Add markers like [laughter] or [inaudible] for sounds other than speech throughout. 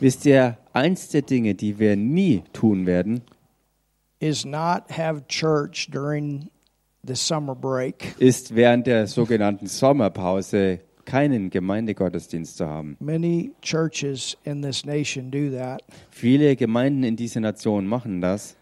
Wisst ihr, eins der Dinge, die wir nie tun werden, is not have church during the summer break. ist während der sogenannten Sommerpause keinen Gemeindegottesdienst zu haben. Many churches in this nation do that, Viele Gemeinden in dieser Nation machen das,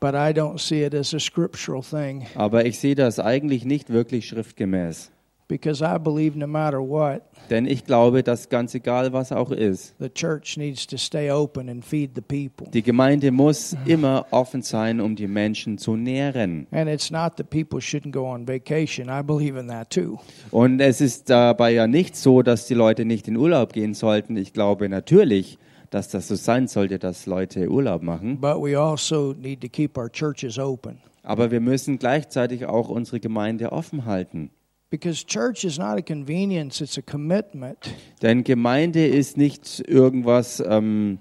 but I don't see it as a scriptural thing aber ich sehe das eigentlich nicht wirklich schriftgemäß. Because I believe no matter what, Denn ich glaube, dass ganz egal, was auch ist, the church needs to stay open and feed the people. die Gemeinde muss immer offen sein, um die Menschen zu nähren. And it's not that people shouldn't go on vacation. I believe in that too. Und es ist dabei ja nicht so, dass die Leute nicht in Urlaub gehen sollten. Ich glaube natürlich, dass das so sein sollte, dass Leute Urlaub machen. But we also need to keep our churches open Aber wir müssen gleichzeitig auch unsere Gemeinde offen halten. Because church is not a convenience, it's a commitment. Denn Gemeinde ist nicht irgendwas, ähm,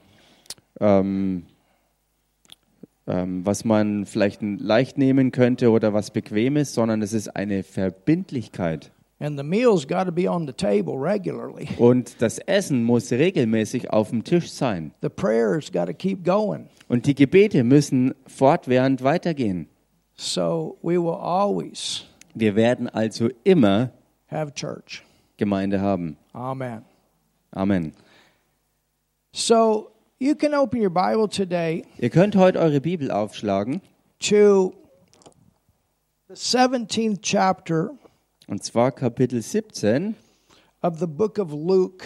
ähm, ähm, was man vielleicht leicht nehmen könnte oder was Bequemes, sondern es ist eine Verbindlichkeit. And the meals got to be on the table regularly. Und das Essen muss regelmäßig auf dem Tisch sein. The prayers got to keep going. Und die Gebete müssen fortwährend weitergehen. So we will always Wir werden also immer have church. Gemeinde haben. Amen. Amen. So you can open your Bible today Ihr könnt heute eure Bibel aufschlagen, to the 17th chapter und zwar Kapitel 17 of the book of Luke.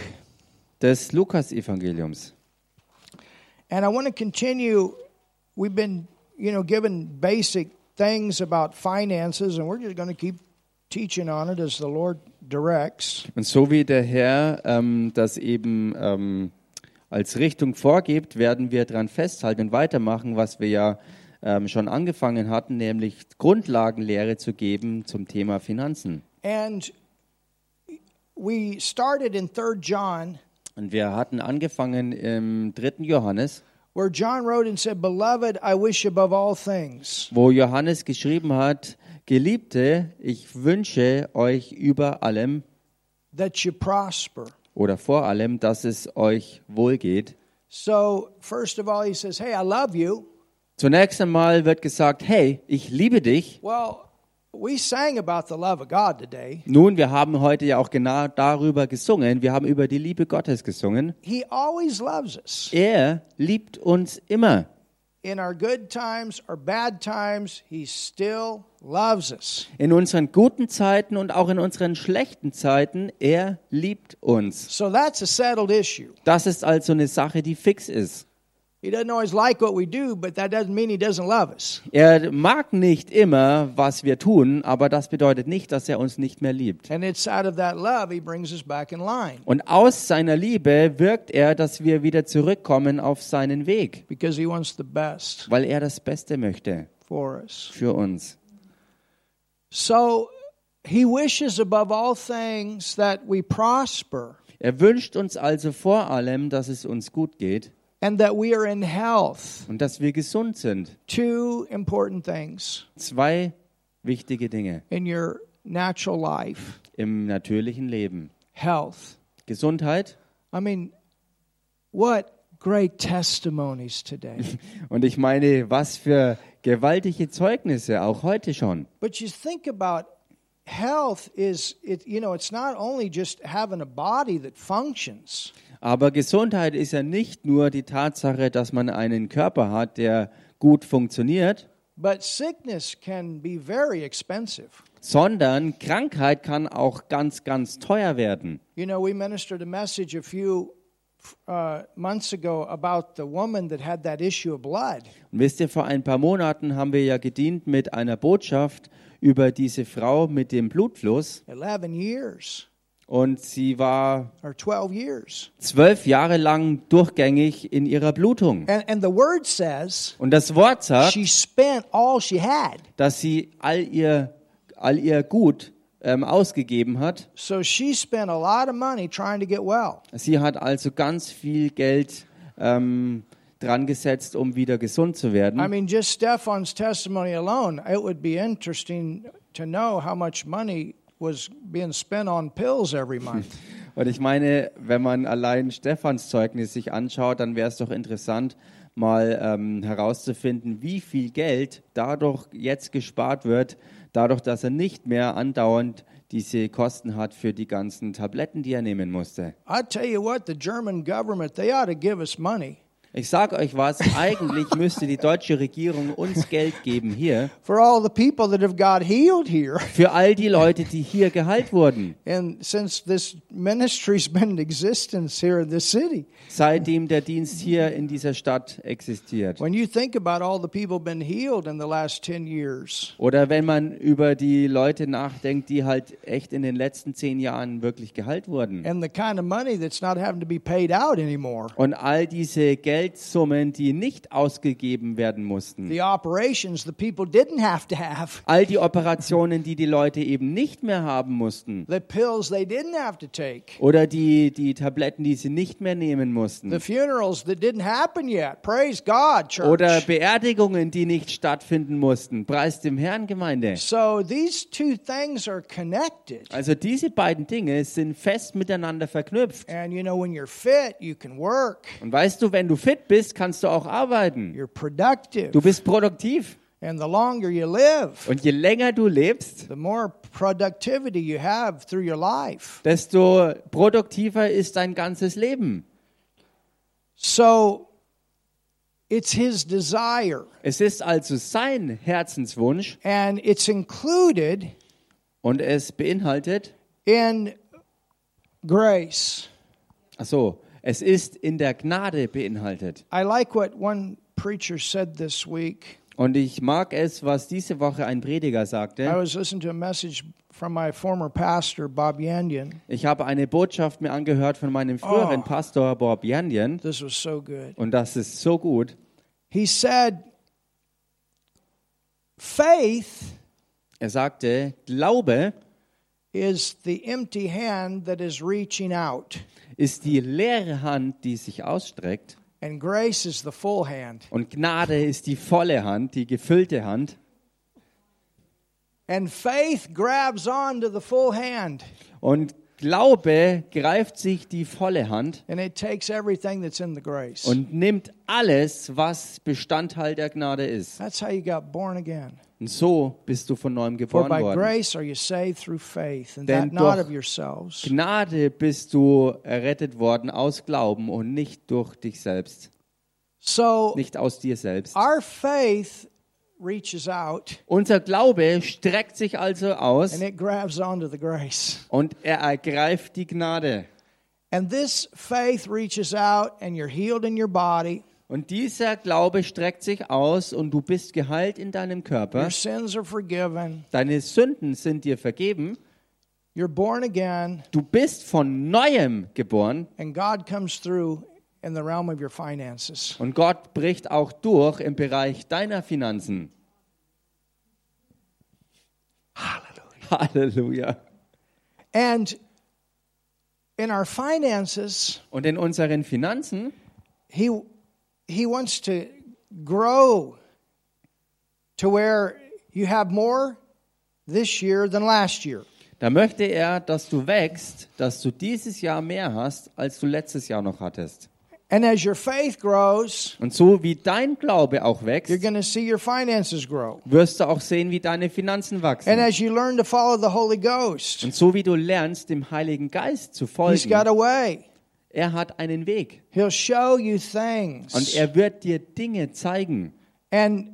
des Lukas-Evangeliums. And I want to continue. We've been, you know, given basic things about finances, and we're just going to keep teaching on it as the Lord directs. Und so wie der Herr ähm, das eben ähm, als Richtung vorgibt, werden wir daran festhalten und weitermachen, was wir ja ähm, schon angefangen hatten, nämlich Grundlagenlehre zu geben zum Thema Finanzen. And we started in 3 John, Und wir hatten angefangen im 3. Johannes, where John wrote and said, Beloved, I wish above all things wo Johannes geschrieben hat, Geliebte, ich wünsche euch über allem that you prosper. oder vor allem, dass es euch wohlgeht. So, first of all, he says, Hey, I love you. Zunächst einmal wird gesagt, hey, ich liebe dich. Well, we sang about the love of God today. Nun, wir haben heute ja auch genau darüber gesungen. Wir haben über die Liebe Gottes gesungen. He always loves us. Er liebt uns immer. In our good times or bad times, he still loves us. In unseren guten Zeiten und auch in unseren schlechten Zeiten. Er liebt uns. So that's a settled issue. Das ist also eine Sache, die fix ist. Er mag nicht immer, was wir tun, aber das bedeutet nicht, dass er uns nicht mehr liebt. And it's out of that love he brings us back in line Und aus seiner Liebe wirkt er, dass wir wieder zurückkommen auf seinen Weg, because he wants the best weil er das Beste möchte for us. für uns. So he wishes above all things that we prosper Er wünscht uns also vor allem, dass es uns gut geht and that we are in health. und dass wir gesund sind. Two important things Zwei wichtige Dinge in your natural life im natürlichen Leben. health. Gesundheit I mean, what great testimonies today. [laughs] und ich meine, was für gewaltige Zeugnisse, auch heute schon. But you think about health is it you know, it's not only just having a body that functions. Aber Gesundheit ist ja nicht nur die Tatsache, dass man einen Körper hat, der gut funktioniert, But sickness can be very expensive. sondern Krankheit kann auch ganz, ganz teuer werden. You know, we ministered a message a few uh, months ago about the woman that had that issue of blood. Und wisst ihr, vor ein paar Monaten haben wir ja gedient mit einer Botschaft über diese Frau mit dem Blutfluss. 11 years Und sie war or 12 years. zwölf Jahre lang durchgängig in ihrer Blutung. And, and the word says Und das Wort sagt, she spent all she had. dass sie all ihr, all ihr Gut ähm, ausgegeben hat. So she spent a lot of money trying to get well. Sie hat also ganz viel Geld ähm, dran gesetzt, um wieder gesund zu werden. I mean, just Stefan's testimony alone, it would be interesting to know how much money was being spent on pills every month. [laughs] Und ich meine, wenn man allein Stephans Zeugnis sich anschaut, dann wäre es doch interessant, mal ähm, herauszufinden, wie viel Geld dadurch jetzt gespart wird, dadurch, dass er nicht mehr andauernd diese Kosten hat für die ganzen Tabletten, die er nehmen musste. I tell you what, the German government, they ought to give us money Ich sage euch was, eigentlich müsste die deutsche Regierung uns Geld geben hier for all the people that have got healed here. für all die Leute, die hier geheilt wurden, And since this ministry's been in existence here in this city, seitdem der Dienst hier in dieser Stadt existiert. when you think about all the people been healed in the last 10 years, Oder wenn man über die Leute nachdenkt, die halt echt in den letzten zehn Jahren wirklich geheilt wurden. and the kind of money that's not having to be paid out anymore, Und all diese Geldsummen, die nicht ausgegeben werden mussten. the operations the people didn't have to have, All die Operationen, die die Leute eben nicht mehr haben mussten. the pills they didn't have to take, Oder die, die Tabletten, die sie nicht mehr nehmen the mussten. funerals that didn't happen yet. Praise God, church. Oder Beerdigungen, die nicht stattfinden mussten. Preis dem Herrn, Gemeinde. So these two things are connected. Also diese beiden Dinge sind fest miteinander verknüpft. And you know, when you're fit, you can work. Und weißt du, wenn du fit bist, kannst du auch arbeiten. You're productive. Du bist produktiv. And the longer you live, Und je länger du lebst, the more productivity you have through your life. desto produktiver ist dein ganzes Leben. So it's his desire, Es ist also sein Herzenswunsch and it's included und es beinhaltet, in grace. achso, es ist in der Gnade beinhaltet. I like what one preacher said this week. Und ich mag es, was diese Woche ein Prediger I sagte. was listening to a message from my former pastor, Bob Yandian. Ich habe eine Botschaft mir angehört von meinem früheren Oh. Pastor Bob Yandian This was so good. und das ist so gut. He said, Faith Er sagte, Glaube is the empty hand that is reaching out, ist die leere Hand, die sich ausstreckt and grace is the full hand. und Gnade ist die volle Hand, die gefüllte Hand. And faith grabs onto the full hand, Und Glaube greift sich die volle Hand and it takes everything that's in the grace. und nimmt alles, was Bestandteil der Gnade ist. That's how you got born again. Und so bist du von neuem geboren by worden. grace are you saved through faith, and Denn durch of yourselves. Gnade bist du errettet worden aus Glauben und nicht durch dich selbst, So nicht aus dir selbst. our faith Unser Glaube streckt sich also aus and it grabs onto the grace. und er ergreift die Gnade. And this faith reaches out, and you're healed in your body. Und dieser Glaube streckt sich aus und du bist geheilt in deinem Körper. Your sins are forgiven. Deine Sünden sind dir vergeben. You're born again, Du bist von neuem geboren and God comes through in the realm of your finances. und Gott bricht auch durch im Bereich deiner Finanzen. Hallelujah. Halleluja. And in our finances, Und in unseren Finanzen he he wants to grow to where you have more this year than last year. Da möchte er, dass du wächst, dass du dieses Jahr mehr hast, als du letztes Jahr noch hattest. And as your faith grows, Und so wie dein Glaube auch wächst, you're going to see your finances grow. wirst du auch sehen, wie deine Finanzen wachsen. And as you learn to follow the Holy Ghost, Und so wie du lernst, dem Heiligen Geist zu folgen, He's got a way. er hat einen Weg. He'll show you things. Und er wird dir Dinge zeigen. And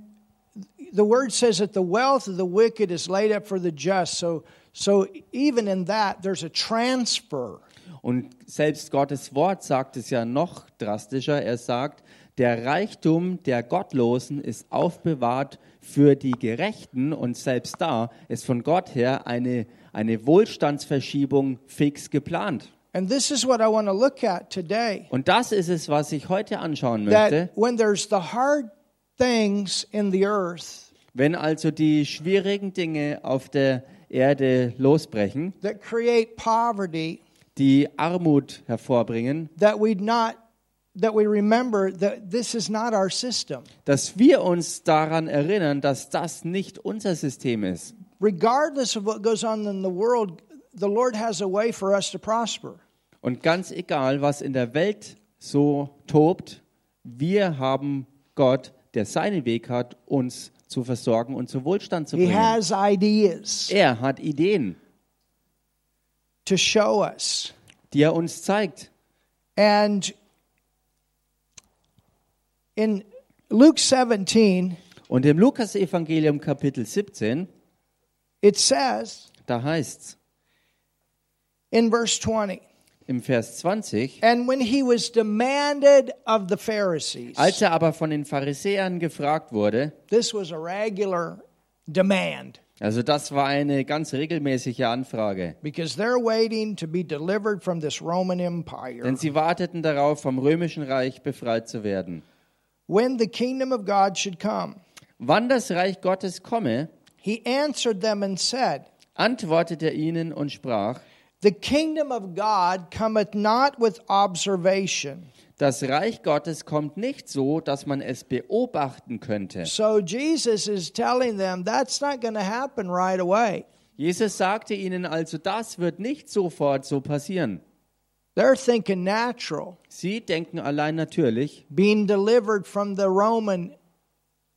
the word says that the wealth of the wicked is laid up for the just. So, so even in that, there's a transfer. Und selbst Gottes Wort sagt es ja noch drastischer. Er sagt, der Reichtum der Gottlosen ist aufbewahrt für die Gerechten und selbst da ist von Gott her eine, eine Wohlstandsverschiebung fix geplant. And this is what I want to look at today. Und das ist es, was ich heute anschauen möchte. That when there's the hard things in the earth Wenn also die schwierigen Dinge auf der Erde losbrechen, that create poverty, die Armut hervorbringen, that we not that we remember that this is not our system. dass wir uns daran erinnern, dass das nicht unser System ist. Regardless of what goes on in the world, the Lord has a way for us to prosper. Und ganz egal, was in der Welt so tobt, wir haben Gott, der seinen Weg hat, uns zu versorgen und zu Wohlstand zu He bringen. has ideas Er hat Ideen, to show us. die er uns zeigt. And in Luke 17, Und im Lukas-Evangelium Kapitel 17, it says da heißt's in verse 20, im Vers 20, and when he was demanded of the Pharisees, als er aber von den Pharisäern gefragt wurde, this was a regular demand also das war eine ganz regelmäßige Anfrage, because they're waiting to be delivered from this Roman Empire. denn sie warteten darauf, vom römischen Reich befreit zu werden. When the kingdom of God should come, Wann das Reich Gottes komme, he answered them and said, antwortete er ihnen und sprach, The kingdom of God cometh not with observation. Das Reich Gottes kommt nicht so, dass man es beobachten könnte. So Jesus is telling them that's not going to happen right away. Jesus sagte ihnen also, das wird nicht sofort so passieren. They're thinking natural, Sie denken allein natürlich, being delivered from the Roman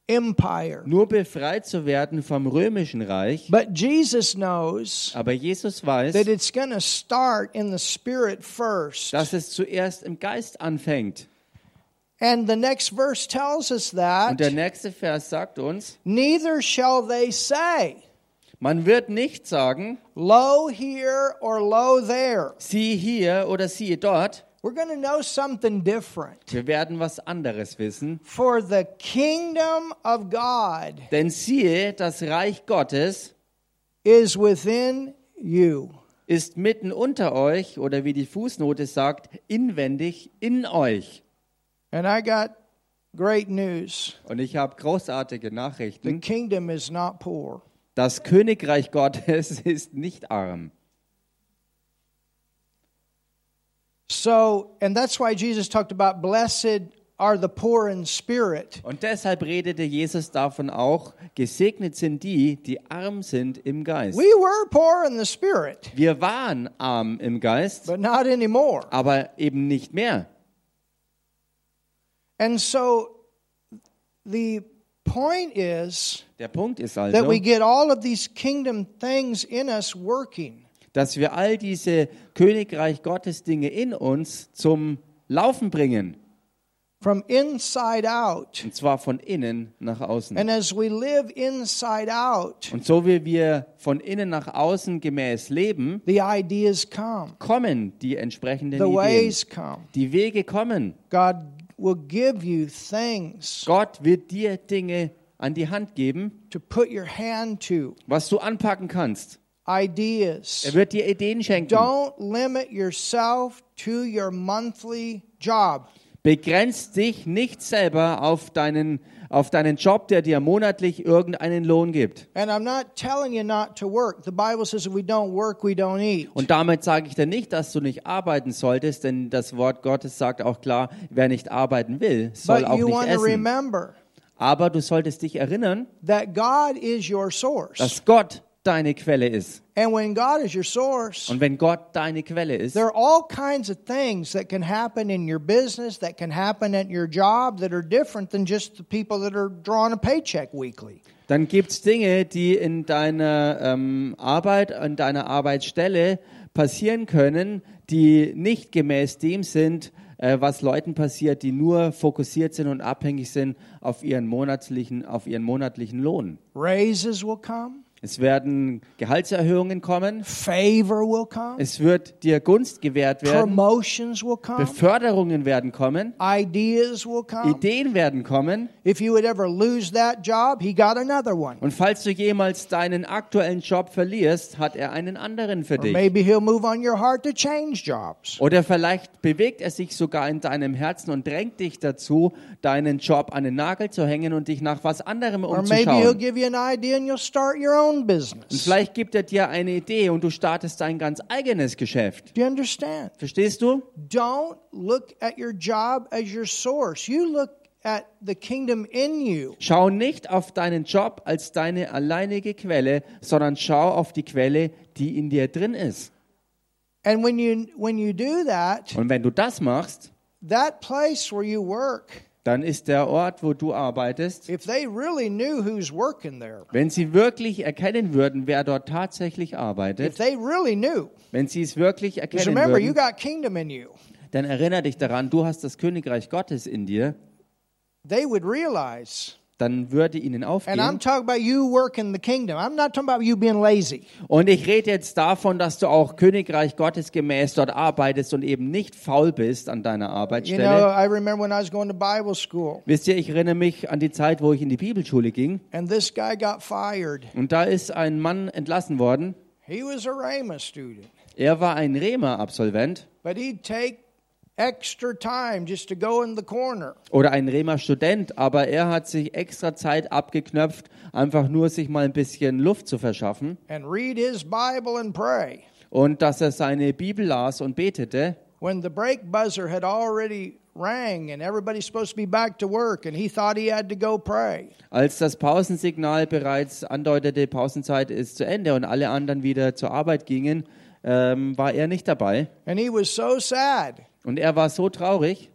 Empire. nur befreit zu werden vom römischen Reich. But Jesus knows Aber Jesus weiß, that it's going to start in the spirit first. dass es zuerst im Geist anfängt. And the next verse tells us Und der that nächste Vers sagt uns, neither shall they say, man wird nicht sagen, Lo here or lo there. sieh hier oder siehe dort. We're going to know something different. Wir werden was anderes wissen. For the kingdom of God Denn siehe, das Reich Gottes is within you. ist mitten unter euch oder wie die Fußnote sagt, inwendig in euch. And I got great news. Und ich habe großartige The Nachrichten. kingdom is not poor. Das Königreich Gottes [laughs] ist nicht arm. So, and that's why Jesus talked about blessed are the poor in spirit. Und deshalb redete Jesus davon auch, gesegnet sind die, die arm sind im Geist. We were poor in the spirit, Wir waren arm im Geist, but not anymore. aber eben nicht mehr. And so the point is Der Punkt ist that also, we get all of these kingdom things in us working. Dass wir all diese Königreich Gottes Dinge in uns zum Laufen bringen. from inside out. Und zwar von innen nach außen. And as we live inside out, Und so wie wir von innen nach außen gemäß leben, the ideas come, kommen die entsprechenden the Ideen. ways come. Die Wege kommen. God will give you things Gott wird dir Dinge an die Hand geben, to put your hand to, was du anpacken kannst. Er ideas. wird dir Ideen schenken. Don't limit yourself to your monthly job. Begrenzt dich nicht selber auf deinen, auf deinen Job, der dir monatlich irgendeinen Lohn gibt. And I'm not telling you not to work. The Bible says if we don't work, we don't eat. Und damit sage ich dir nicht, dass du nicht arbeiten solltest, denn das Wort Gottes sagt auch klar, wer nicht arbeiten will, soll But auch you nicht want to essen. remember Aber du solltest dich erinnern, that God is your source. dass Gott deine Quelle ist. And when God is your source, Und wenn Gott deine Quelle ist, There are all kinds of things that can happen in your business, that can happen at your job, that are different than just the people that are drawing a paycheck weekly. dann gibt es Dinge, die in deiner ähm, Arbeit, in deiner Arbeitsstelle passieren können, die nicht gemäß dem sind, äh, was Leuten passiert, die nur fokussiert sind und abhängig sind auf ihren monatlichen, auf ihren monatlichen Lohn. Raises will come, Es werden Gehaltserhöhungen kommen, favor will come, es wird dir Gunst gewährt werden, promotions will come, Beförderungen werden kommen, ideas will come. Ideen werden kommen. If you would ever lose that job, he got another one. Und falls du jemals deinen aktuellen Job verlierst, hat er einen anderen für Or dich. maybe he'll move on your heart to change jobs. Oder vielleicht bewegt er sich sogar in deinem Herzen und drängt dich dazu, deinen Job an den Nagel zu hängen und dich nach was anderem Or maybe he'll umzuschauen. give you an idea and you'll start your own Und business. vielleicht gibt er dir eine Idee und du startest dein ganz eigenes Geschäft. Do you understand? Verstehst du? Don't look at your job as your source. You look at the kingdom in you. Schau nicht auf deinen Job als deine alleinige Quelle, sondern schau auf die Quelle, die in dir drin ist. And when you when you do that, Und wenn du das machst, that place where you work, dann ist der Ort, wo du arbeitest, if they really knew who's working there, wenn sie wirklich erkennen würden, wer dort tatsächlich if arbeitet, they really knew, wenn sie es wirklich erkennen würden, got kingdom in you, dann erinnere dich daran, du hast das Königreich Gottes in dir, they would realize. Dann würde ihnen And I'm aufgehen. talking about you working the kingdom. I'm not talking about you being lazy. Und ich rede jetzt davon, dass du auch Königreich Gottes gemäß dort arbeitest und eben nicht faul bist an deiner You know, Arbeitsstelle. I remember when I was going to Bible school, Wisst ihr, ich erinnere mich an die Zeit, wo ich in die Bibelschule ging and this guy got fired. und da ist ein Mann entlassen worden. He was a Rhema student, Er war ein Rema-Absolvent but he'd take extra time just to go in the corner oder ein Rema-Student, aber er hat sich extra Zeit abgeknöpft, einfach nur sich mal ein bisschen Luft zu verschaffen and read his Bible and pray. und dass er seine Bibel las und betete. When the break buzzer had already rang and everybody's supposed to be back to work, and he thought he had to go pray. Als das Pausensignal bereits andeutete, Pausenzeit ist zu Ende und alle anderen wieder zur Arbeit gingen, ähm, war er nicht dabei. And he was so sad. Und er war so traurig.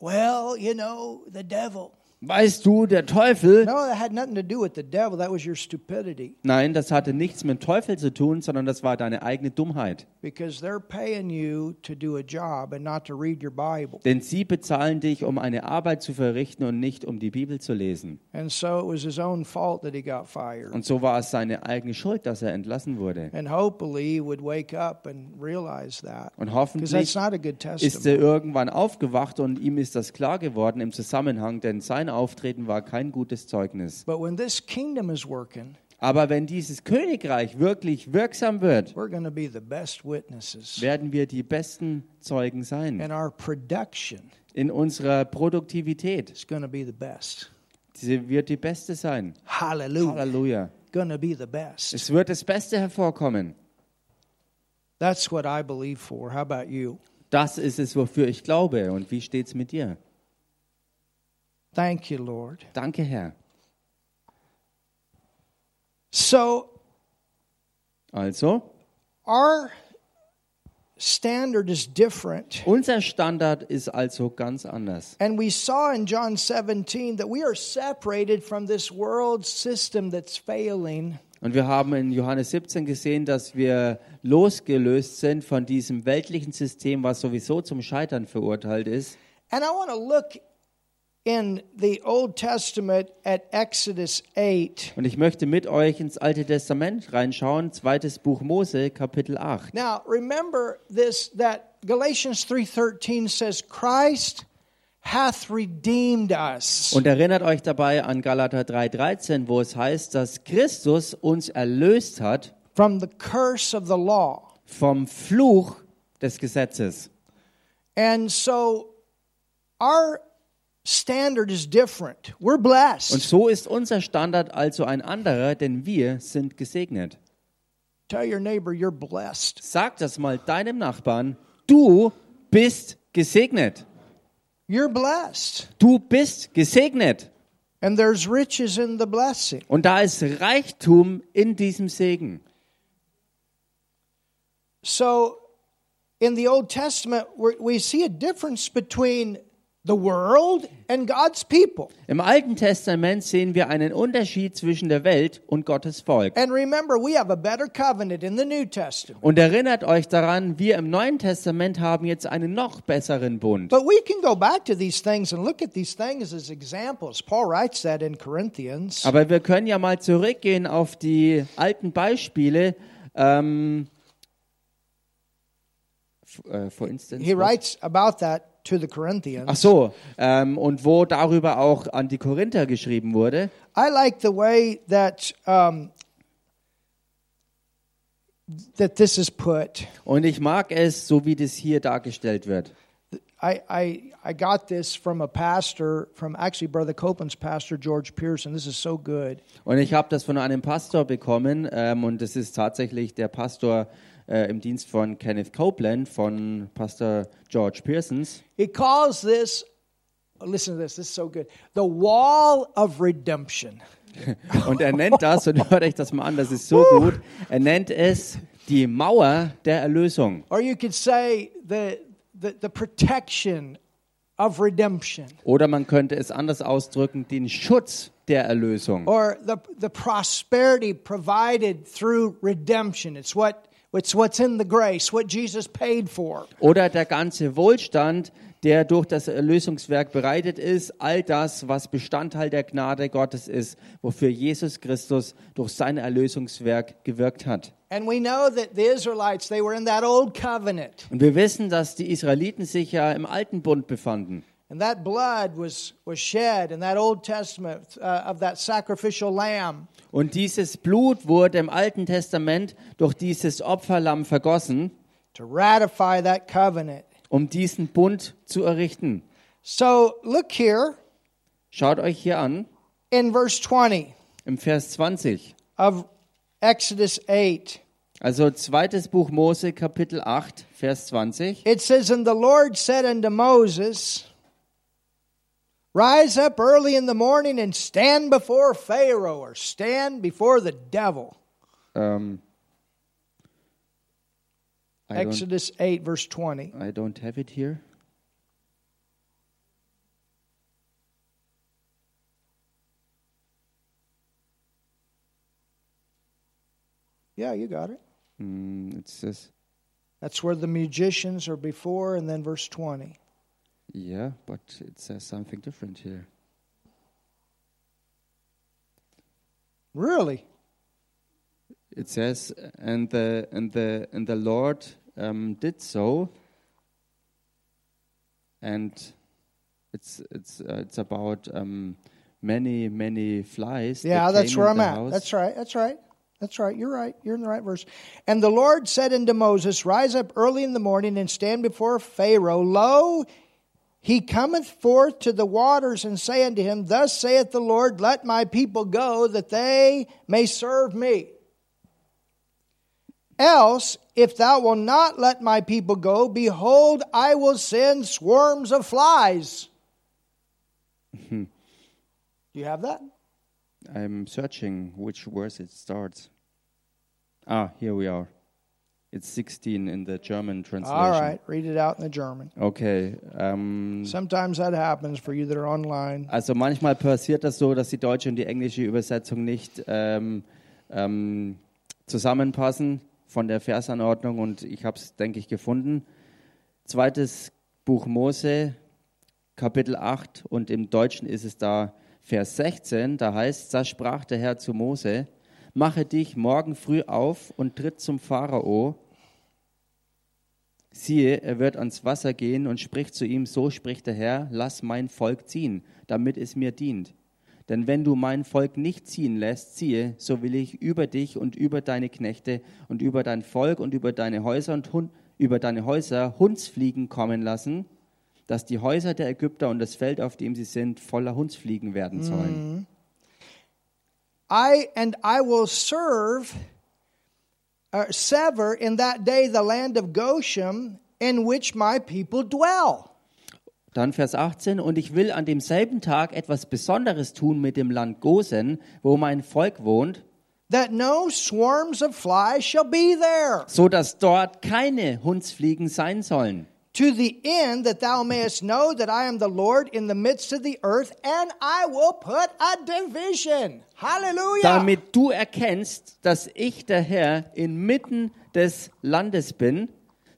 Well, you know, the devil. Weißt du, der Teufel. No, that had nothing to do with the devil. That was your stupidity Nein, das hatte nichts mit dem Teufel zu tun, sondern das war deine eigene Dummheit. because they're paying you to do a job and not to read your Bible. Denn sie bezahlen dich, um eine Arbeit zu verrichten und nicht um die Bibel zu lesen. And so it was his own fault that he got fired. Und so war es seine eigene Schuld, dass er entlassen wurde. And hopefully he would wake up and realize that. Und hoffentlich that's not a good ist er irgendwann aufgewacht und ihm ist das klar geworden im Zusammenhang, denn sein Auftreten war kein gutes Zeugnis. But when this kingdom is working, Aber wenn dieses Königreich wirklich wirksam wird, we're going to be the best witnesses. werden wir die besten Zeugen sein. And our production In unserer Produktivität. is going to be the best. Sie wird die beste sein. Halleluja. Best. Es wird das Beste hervorkommen. That's what I believe for. How about you? Das ist es, wofür ich glaube. Und wie steht's mit dir? Thank you, Lord. Danke, Herr. So, Also, our standard is different. unser Standard ist also ganz anders. And we saw in John 17 that we are separated from this world system that's failing. Und wir haben in Johannes 17 gesehen, dass wir losgelöst sind von diesem weltlichen System, was sowieso zum Scheitern verurteilt ist. And I want to look in the Old Testament at Exodus 8. Und ich möchte mit euch ins Alte Testament reinschauen, zweites Buch Mose, Kapitel 8. Now, remember this that Galatians 3:13 says Christ hath redeemed us. Und erinnert euch dabei an Galater 3:13, wo es heißt, dass Christus uns erlöst hat from the curse of the law. vom Fluch des Gesetzes. And so our standard is different. We're Und blessed. so ist unser Standard also ein anderer, denn wir sind gesegnet. Tell your neighbor you're blessed. Sag das mal deinem Nachbarn, du bist gesegnet. You're blessed. Du bist gesegnet. And there's riches in the blessing. Und da ist Reichtum in diesem Segen. So in the Old Testament, we see a difference between the world and God's people. Im Alten Testament sehen wir einen Unterschied zwischen der Welt und Gottes Volk. And remember, we have a better covenant in the New Testament. Und erinnert euch daran, wir im Neuen Testament haben jetzt einen noch besseren Bund. But we can go back to these things and look at these things as examples. Paul writes that in Corinthians. Aber wir können ja mal zurückgehen auf die alten Beispiele. Ähm, äh, for instance, He writes about that to the Corinthians. Ach so, ähm, und wo darüber auch an die Korinther geschrieben wurde. I like the way that um, that this is put. Und ich mag es, so wie das hier dargestellt wird. I, I I got this from a pastor, from actually Brother Copeland's pastor George Pearson. This is so good. Und ich habe das von einem Pastor bekommen ähm, und das ist tatsächlich der Pastor äh, im Dienst von Kenneth Copeland, von Pastor George Pearsons. He calls this. Listen to this. This is so good. The wall of redemption. [laughs] Und er nennt das, und hört euch das mal an, das ist so gut, er nennt es die Mauer der Erlösung. Or you could say the, the, the protection of redemption. Oder man könnte es anders ausdrücken, den Schutz der Erlösung. Or the, the prosperity provided through redemption. It's what it's what's in the grace, what Jesus paid for. Oder der ganze Wohlstand, der durch das Erlösungswerk bereitet ist, all das, was Bestandteil der Gnade Gottes ist, wofür Jesus Christus durch sein Erlösungswerk gewirkt hat. And we know that the Israelites, they were in that old covenant. Und wir wissen, dass die Israeliten sich ja im alten Bund befanden. And that blood was, was shed in that Old Testament uh, of that sacrificial lamb. Und dieses Blut wurde im Alten Testament durch dieses Opferlamm vergossen, to ratify that covenant. um diesen Bund zu errichten. So look here Schaut euch hier an, in verse 20 im Vers 20. of Exodus 8. Also zweites Buch Mose, Kapitel 8, Vers 20. It says, And the Lord said unto Moses, Rise up early in the morning and stand before Pharaoh, or stand before the devil. Ähm, I, Exodus 8, verse 20. I don't have it here. Yeah, you got it. Mm, it says, That's where the magicians are before, and then verse 20. Yeah, but it says something different here. Really? It says, and the and the and the Lord um, did so, and it's it's uh, it's about um, many many flies. that Yeah, that's where I'm at. house. That's right. That's right. That's right. You're right. You're in the right verse. And the Lord said unto Moses, Rise up early in the morning and stand before Pharaoh. Lo, he cometh forth to the waters, and say unto him, Thus saith the Lord, Let my people go, that they may serve me. Else, if thou wilt not let my people go, behold, I will send swarms of flies. Do you have that? I'm searching which verse it starts. Ah, here we are. It's 16 in the German translation. All right, read it out in the German. Okay. Ähm, Sometimes that happens for you that are online. also manchmal passiert das so, dass die deutsche und die englische Übersetzung nicht ähm, ähm, zusammenpassen von der Versanordnung und ich habe es, denke ich, gefunden. Zweites Buch Mose, Kapitel 8 und im Deutschen ist es da Vers 16, da heißt, da sprach der Herr zu Mose, mache dich morgen früh auf und tritt zum Pharao. Siehe, er wird ans Wasser gehen und spricht zu ihm, so spricht der Herr, lass mein Volk ziehen, damit es mir dient. Denn wenn du mein Volk nicht ziehen lässt, siehe, so will ich über dich und über deine Knechte und über dein Volk und über deine Häuser und Hund, über deine Häuser Hundsfliegen kommen lassen, dass die Häuser der Ägypter und das Feld, auf dem sie sind, voller Hundsfliegen werden sollen. I and I will serve, uh, sever in that day the land of Goshen in which my people dwell. Dann Vers 18, und ich will an demselben Tag etwas Besonderes tun mit dem Land Gosen, wo mein Volk wohnt, That no swarms of flies shall be there, so dass dort keine Hundsfliegen sein sollen. To the end that thou mayest know that I am the Lord in the midst of the earth, and I will put a division. Hallelujah. Damit du erkennst, dass ich der Herr inmitten des Landes bin,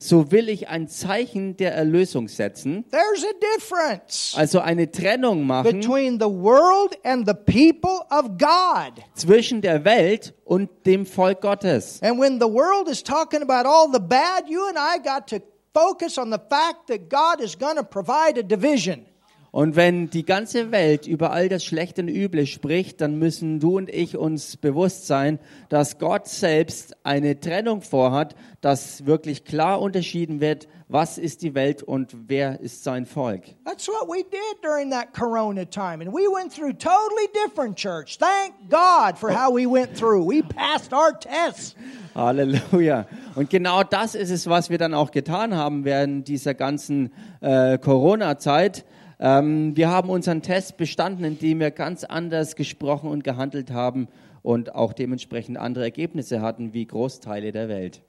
so will ich ein Zeichen der Erlösung setzen, There's a difference also eine Trennung machen between the world and the people of God. zwischen der Welt und dem Volk Gottes. And when the world is talking about all the bad, you and I got to focus on the fact that God is going to provide a division. Und wenn die ganze Welt über all das Schlechte und Üble spricht, dann müssen du und ich uns bewusst sein, dass Gott selbst eine Trennung vorhat, dass wirklich klar unterschieden wird, was ist die Welt und wer ist sein Volk. That's what we did during that corona time. And we went through totally different church. Thank God for how we went through. We passed our tests. Halleluja. Und genau das ist es, was wir dann auch getan haben während dieser ganzen äh, Corona-Zeit. Ähm, wir haben unseren Test bestanden, indem wir ganz anders gesprochen und gehandelt haben und auch dementsprechend andere Ergebnisse hatten wie Großteile der Welt.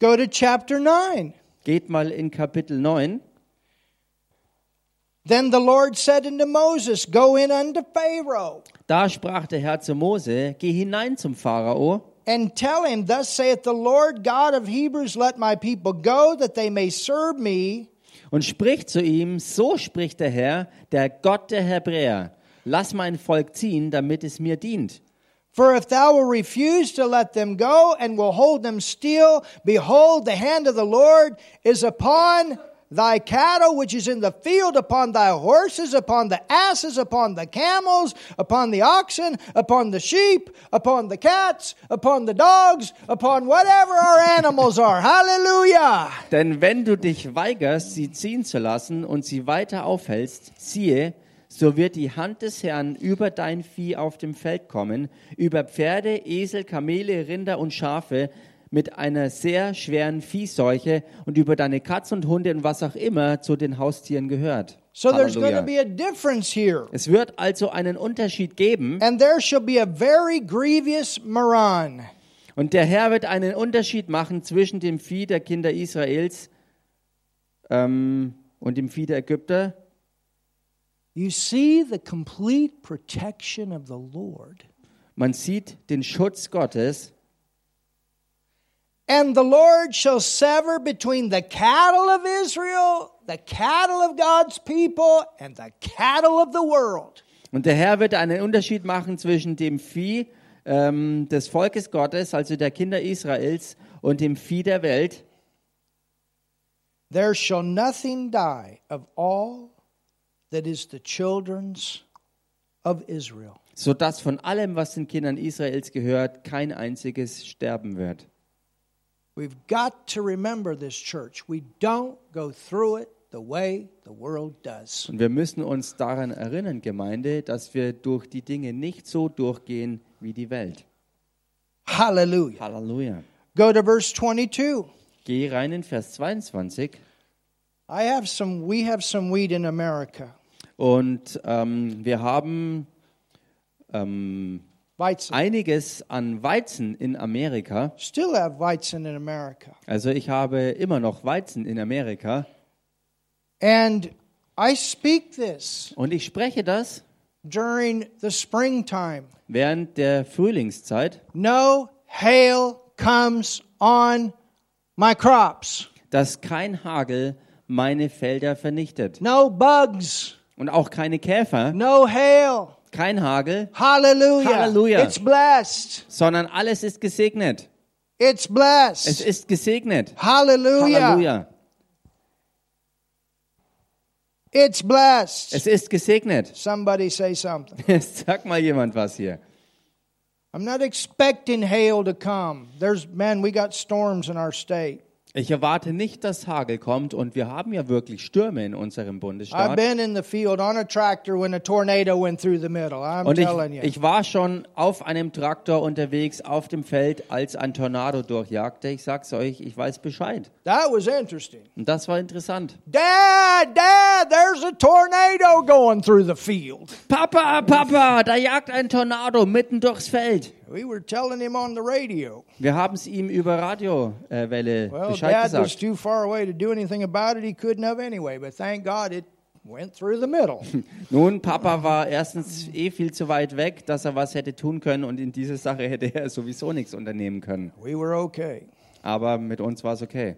Go to chapter 9. Geht mal in Kapitel 9. Then the Lord said unto Moses, Go in unto Pharaoh, Da sprach der Herr zu Mose, geh hinein zum Pharao and tell him, Thus saith the Lord God of Hebrews, Let my people go, that they may serve me. Und sprich zu ihm, so spricht der Herr, der Gott der Hebräer, lass mein Volk ziehen, damit es mir dient. For if thou wilt refuse to let them go and will hold them still, behold, the hand of the Lord is upon thy cattle which is in the field, upon thy horses, upon the asses, upon the camels, upon the oxen, upon the sheep, upon the cats, upon the dogs, upon whatever our animals are. Hallelujah. Denn wenn du dich weigerst, sie ziehen zu lassen und sie weiter aufhältst, siehe, so wird die Hand des Herrn über dein Vieh auf dem Feld kommen, über Pferde, Esel, Kamele, Rinder und Schafe, mit einer sehr schweren Viehseuche und über deine Katzen und Hunde und was auch immer zu den Haustieren gehört. So there's going to be a difference here. Es wird also einen Unterschied geben And there shall be a very grievous Maran. und der Herr wird einen Unterschied machen zwischen dem Vieh der Kinder Israels ähm, und dem Vieh der Ägypter. You see the complete protection of the Lord. Man sieht den Schutz Gottes And the Lord shall sever between the cattle of Israel, the cattle of God's people, and the cattle of the world. Und der Herr wird einen Unterschied machen zwischen dem Vieh ähm, des Volkes Gottes, also der Kinder Israels, und dem Vieh der Welt. There shall nothing die of all that is the children's of Israel. sodass von allem, was den Kindern Israels gehört, kein einziges sterben wird. We've got to remember this, church. We don't go through it the way the world does. Und wir müssen uns daran erinnern, Gemeinde, dass wir durch die Dinge nicht so durchgehen wie die Welt. Hallelujah. Halleluja. Go to verse 22. Geh rein in Vers 22. I have some, we have some wheat in America. Und ähm, wir haben ähm, Weizen. einiges an Weizen in Amerika. Still have Weizen in America. Also ich habe immer noch Weizen in Amerika. And I speak this Und ich spreche das during the springtime. während der Frühlingszeit, No hail comes on my crops. dass kein Hagel meine Felder vernichtet. No bugs. Und auch keine Käfer, No hail. Kein Hagel, Hallelujah. Hallelujah. It's blessed. sondern alles ist gesegnet. It's Es blessed. ist gesegnet. Hallelujah. Halleluja. It's blessed. Es ist gesegnet. Somebody say something. [laughs] Sag mal jemand was hier. I'm not expecting hail to come. There's, man, we got storms in our state. Ich erwarte nicht, dass Hagel kommt und wir haben ja wirklich Stürme in unserem I've Bundesstaat. been in the field on a tractor when a tornado went through the middle. I'm Und ich, telling you. ich war schon auf einem Traktor unterwegs auf dem Feld, als ein Tornado durchjagte. Ich sag's euch, ich weiß Bescheid. that was interesting. Und das war interessant. Dad, Dad, there's a tornado going through the field. Papa, Papa, da jagt ein Tornado mitten durchs Feld. We were telling him on the radio. Wir haben es ihm über Radiowelle Well, Bescheid Dad was gesagt. too far away to do anything about it. He couldn't have anyway, but thank God it went through the middle. [laughs] Nun, Papa war erstens eh viel zu weit weg, dass er was hätte tun können und in dieser Sache hätte er sowieso nichts unternehmen können. we were okay. Aber mit uns war es okay.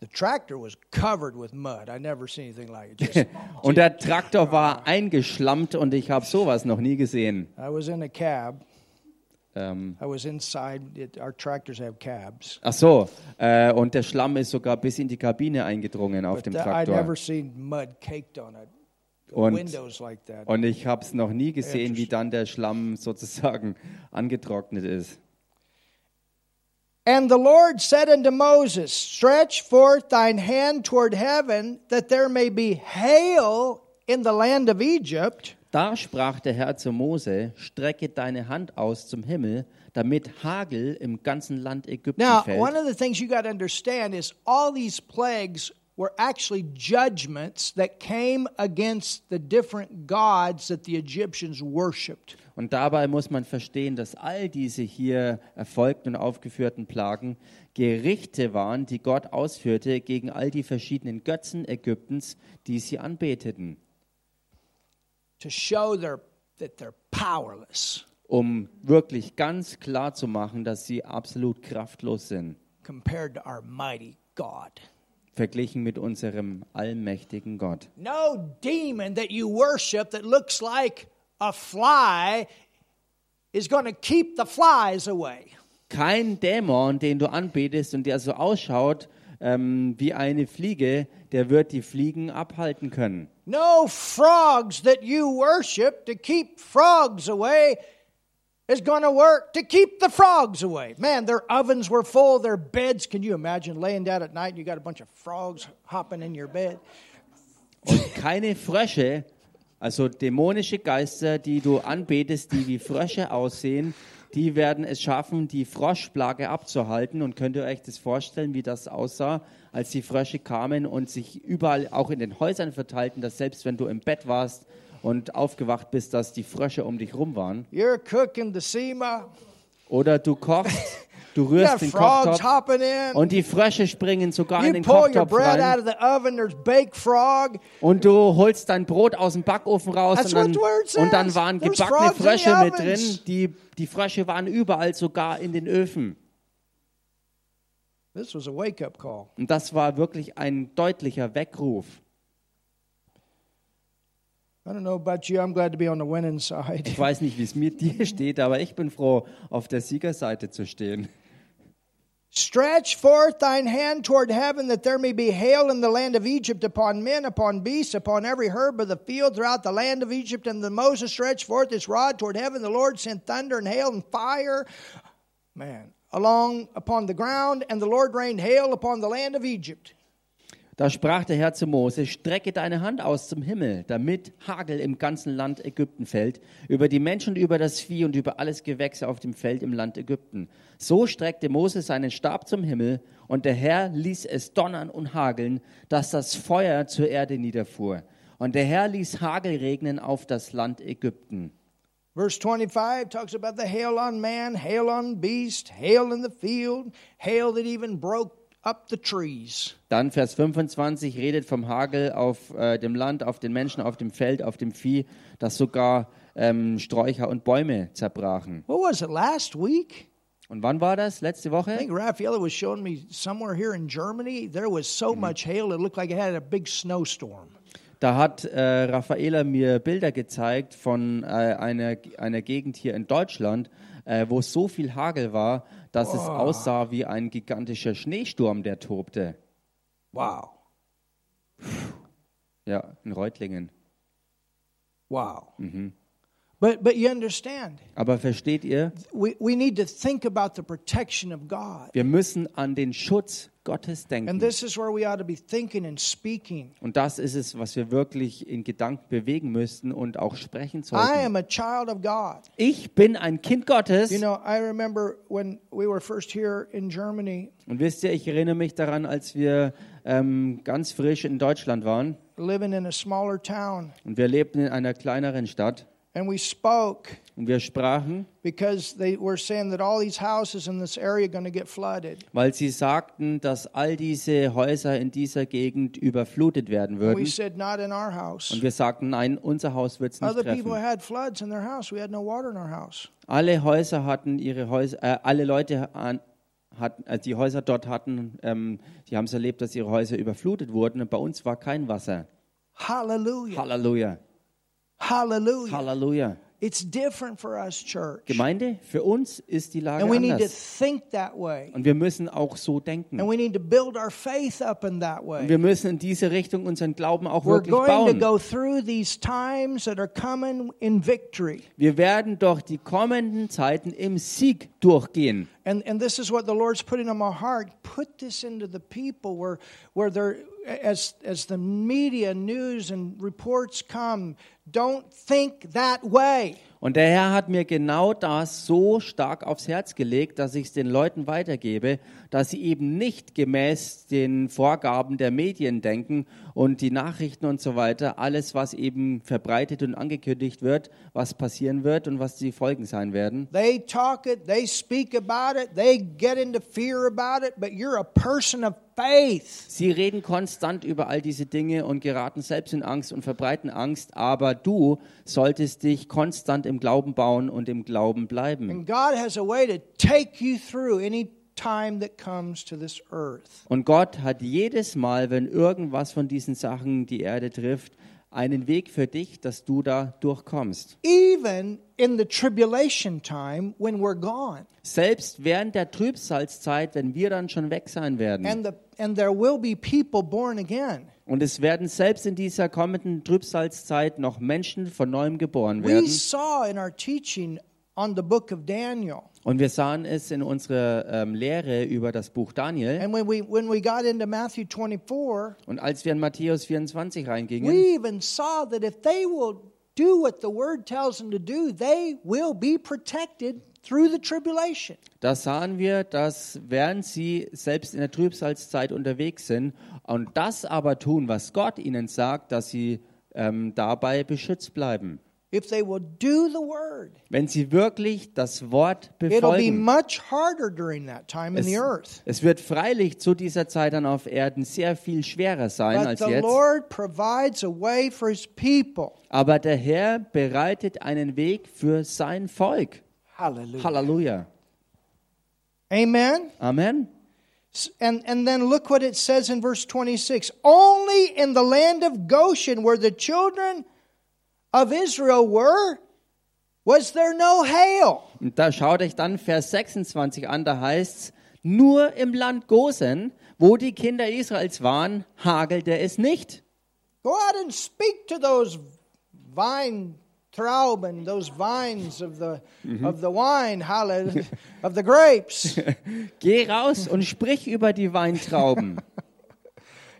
The tractor was covered with mud. I never seen anything like it. Just, [laughs] Und der Traktor war eingeschlammt und ich habe sowas noch nie gesehen. I was in a cab. Ähm, I was inside. It, our tractors have cabs. ach so, äh, und der Schlamm ist sogar bis in die Kabine eingedrungen auf But dem Traktor. seen mud caked on it. Und, Windows like that. und ich habe es noch nie gesehen, wie dann der Schlamm sozusagen [laughs] angetrocknet ist. And the Lord said unto Moses, Stretch forth thine hand toward heaven, that there may be hail in the land of Egypt. Da sprach der Herr zu Mose, strecke deine Hand aus zum Himmel, damit Hagel im ganzen Land Ägypten Now, fällt. one of the things you got to understand is all these plagues were actually judgments that came against the different gods that the Egyptians worshipped. Und dabei muss man verstehen, dass all diese hier erfolgten und aufgeführten Plagen Gerichte waren, die Gott ausführte gegen all die verschiedenen Götzen Ägyptens, die sie anbeteten, to show their, that they're powerless um wirklich ganz klar zu machen, dass sie absolut kraftlos sind, compared to our mighty God. verglichen mit unserem allmächtigen Gott. No demon that you worship that looks like a fly is going to keep the flies away. Kein Dämon, den du anbetest und der so ausschaut ähm, wie eine Fliege, der wird die Fliegen abhalten können. No frogs that you worship to keep frogs away is going to work to keep the frogs away. Man, their ovens were full, their beds. Can you imagine laying down at night and you got a bunch of frogs hopping in your bed? Und keine Frösche, also dämonische Geister, die du anbetest, die wie Frösche aussehen, die werden es schaffen, die Froschplage abzuhalten. Und könnt ihr euch das vorstellen, wie das aussah, als die Frösche kamen und sich überall auch in den Häusern verteilten, dass selbst wenn du im Bett warst und aufgewacht bist, dass die Frösche um dich rum waren. You're cooking the sema. Oder du kochst, [laughs] du rührst den Kochtopf und die Frösche springen sogar in den Kochtopf rein. oven. Und du holst dein Brot aus dem Backofen raus und dann, und dann waren gebackene Frösche mit drin. Die, die Frösche waren überall, sogar in den Öfen. Und das war wirklich ein deutlicher Weckruf. Ich weiß nicht, wie es mit [laughs] dir steht, aber ich bin froh, auf der Siegerseite zu stehen. Stretch forth thine hand toward heaven, that there may be hail in the land of Egypt upon men, upon beasts, upon every herb of the field throughout the land of Egypt. And then Moses stretched forth his rod toward heaven. The Lord sent thunder and hail and fire, man, along upon the ground, and the Lord rained hail upon the land of Egypt. Da sprach der Herr zu Mose, strecke deine Hand aus zum Himmel, damit Hagel im ganzen Land Ägypten fällt, über die Menschen und über das Vieh und über alles Gewächse auf dem Feld im Land Ägypten. So streckte Mose seinen Stab zum Himmel, und der Herr ließ es donnern und hageln, dass das Feuer zur Erde niederfuhr. Und der Herr ließ Hagel regnen auf das Land Ägypten. Verse 25 talks about the hail on man, hail on beast, hail in the field, hail that even broke. Dann Vers 25 redet vom Hagel auf äh, dem Land, auf den Menschen, auf dem Feld, auf dem Vieh, dass sogar ähm, Sträucher und Bäume zerbrachen. What was it, last week? Und wann war das? Letzte I Woche? think Raffaella was showing me somewhere here in Germany, there was so much hail, it looked like it had a big snowstorm. Da hat äh, Raffaela mir Bilder gezeigt von äh, einer, einer Gegend hier in Deutschland, äh, wo so viel Hagel war, dass es aussah wie ein gigantischer Schneesturm, der tobte. Wow. Ja, in Reutlingen. Wow. But, but you understand, Aber versteht ihr, we, we need to think about the protection of God. wir müssen an den Schutz Gottes And denken. this is where we ought to be thinking and speaking. Und das ist es, was wir wirklich in Gedanken bewegen müssten und auch sprechen I sollten. am a child of God. Ich bin ein Kind Gottes. You know, I remember when we were first here in Germany, Und wisst ihr, ich erinnere mich daran, als wir ähm, ganz frisch in Deutschland waren living in a smaller town, und wir lebten in einer kleineren Stadt and we spoke und wir sprachen, because they were saying that all these houses in this area are going to get flooded. weil sie sagten, dass all diese Häuser in dieser Gegend überflutet werden We würden. said, not in our house. Und wir sagten, nein, unser Haus wird es nicht Other people treffen. had floods in their house. We had no water in our house. Alle Häuser hatten ihre Häuser, äh, alle Leute an, hatten, äh, die Häuser dort hatten, ähm, die haben es erlebt, dass ihre Häuser überflutet wurden und bei uns war kein Wasser. Hallelujah. Halleluja, Hallelujah. Halleluja. It's different for us, church. Gemeinde, für uns ist die Lage And we need to anders. think that way. Und wir müssen auch so denken. And we need to build our faith up in that Und wir müssen in diese Richtung unseren Glauben auch We're wirklich going to bauen. go through these times that are coming in victory. Wir werden durch die kommenden Zeiten im Sieg durchgehen. And, and this is what the Lord's putting on my heart. Put this into the people where, where they're, as as the media news and reports come, don't think that way. Und der Herr hat mir genau das so stark aufs Herz gelegt, dass ich es den Leuten weitergebe, dass sie eben nicht gemäß den Vorgaben der Medien denken und die Nachrichten und so weiter, alles, was eben verbreitet und angekündigt wird, was passieren wird und was die Folgen sein werden. They talk it, they speak about it, they get into fear about it, but you're a person of faith. Sie reden konstant über all diese Dinge und geraten selbst in Angst und verbreiten Angst, aber du solltest dich konstant im Glauben bauen und im Glauben bleiben. And God has a way to take you through any time that comes to this earth. Und Gott hat jedes Mal, wenn irgendwas von diesen Sachen die Erde trifft, einen Weg für dich, dass du da durchkommst. Even in the tribulation time when we're gone. Selbst während der Trübsalzeit, wenn wir dann schon weg sein werden. And the and there will be people born again. Und es werden selbst in dieser kommenden Trübsalzeit noch Menschen von neuem geboren We werden. saw in our teaching on the book of Daniel. Und wir sahen es in unserer ähm, Lehre über das Buch Daniel. And when we when we got into Matthew 24, Und als wir in Matthäus 24 reingingen, we even saw that if they will do what the word tells them to do, they will be protected through the tribulation. da sahen wir, dass während sie selbst in der Trübsalzeit unterwegs sind und das aber tun, was Gott ihnen sagt, dass sie ähm, dabei beschützt bleiben. If they will do the word, Wenn sie wirklich das Wort befolgen. Es, wird freilich zu dieser Zeit dann auf Erden sehr viel schwerer sein But als the jetzt. Lord provides a way for his people. Aber der Herr bereitet einen Weg für sein Volk. Hallelujah. Halleluja. Amen. Amen. And, and then look what it says in verse 26 Only in the land of Goshen, where the children of Israel were, was there no hail. Und da schaut euch dann Vers 26 an, da heißt es, nur im Land Gosen, wo die Kinder Israels waren, hagelte es nicht. Go out and speak to those vine trauben, those vines of the, of the wine, hallelujah, of the grapes. [laughs] Geh raus und sprich über die Weintrauben. [laughs]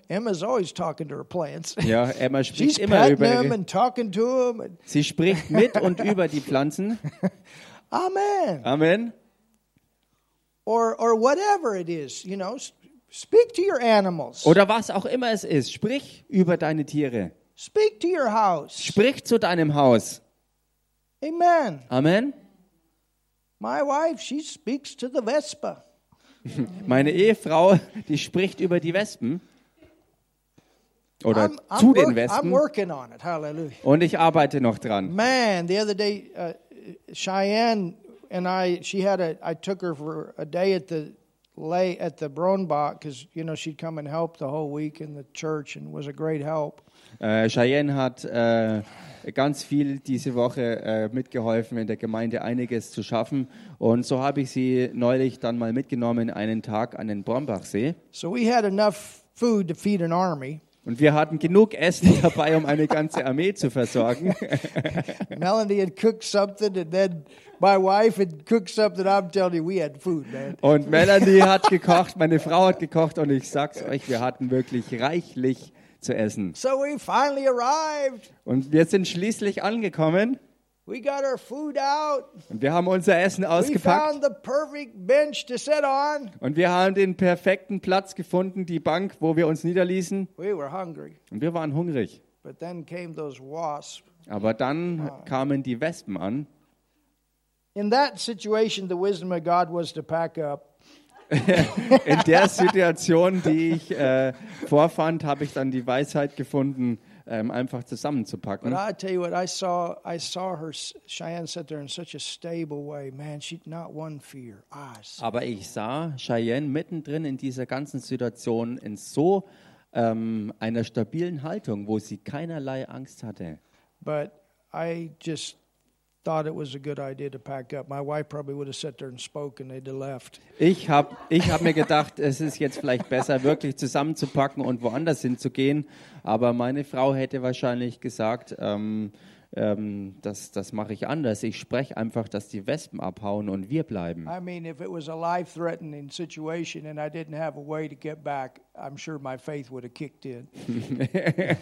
Emma's always talking to her plants. Ja, Emma [laughs] She's spricht immer petting über them and talking to them. And, sie spricht mit [laughs] und über die Pflanzen. [laughs] amen. Amen. Or, or whatever it is, you know, speak to your animals. Oder was auch immer es ist, sprich über deine Tiere. Speak to your house. Sprich zu deinem Haus. Amen. Amen. My wife, she speaks to the Vespa. Meine Ehefrau, die spricht über die Wespen. Oder I'm, I'm, zu den work- Wespen. working on it. Hallelujah. Und ich arbeite noch dran. Man, the other day, uh, Cheyenne and I, she had a, I took her for a day at the lay at the Bronbach because you know she'd come and help the whole week in the church and was a great help. Äh, Cheyenne hat äh, ganz viel diese Woche äh, mitgeholfen, in der Gemeinde einiges zu schaffen. Und so habe ich sie neulich dann mal mitgenommen, einen Tag an den Brombachsee. So we had enough food to feed an army. Und wir hatten genug Essen [laughs] dabei, um eine ganze Armee zu versorgen. [laughs] Melanie had cooked something, and then my wife had cooked something. I'm telling you, we had food, man. Und [laughs] Melanie hat gekocht, meine Frau hat gekocht und ich sag's euch, wir hatten wirklich reichlich zu essen. So we finally arrived. Und wir sind schließlich angekommen We got our food out. und wir haben unser Essen We ausgepackt found the perfect bench to sit on. und wir haben den perfekten Platz gefunden, die Bank, wo wir uns niederließen We were hungry, und wir waren hungrig. but then came those wasps. Aber dann kamen die Wespen an. In that situation, the wisdom of God was to pack up. [laughs] In der Situation, die ich äh, vorfand, habe ich dann die Weisheit gefunden, ähm, einfach But zusammenzupacken. I tell you what, I saw I saw her Cheyenne sit there in such a stable way. Man, she not one fear. S- Aber ich sah Cheyenne mittendrin in dieser ganzen Situation in so ähm, einer stabilen Haltung, wo sie keinerlei Angst hatte. but I just thought it was a good idea to pack up. My wife probably would have sat there and spoke, they'd have left. Ich habe ich hab mir gedacht, es ist jetzt vielleicht besser, wirklich zusammenzupacken und woanders hinzugehen. Aber meine Frau hätte wahrscheinlich gesagt, ähm, ähm, das, das mache ich anders. Ich spreche einfach, dass die Wespen abhauen und wir bleiben. I mean, if it was a life threatening situation and I didn't have a way to get back, I'm sure my faith would have kicked in. [laughs]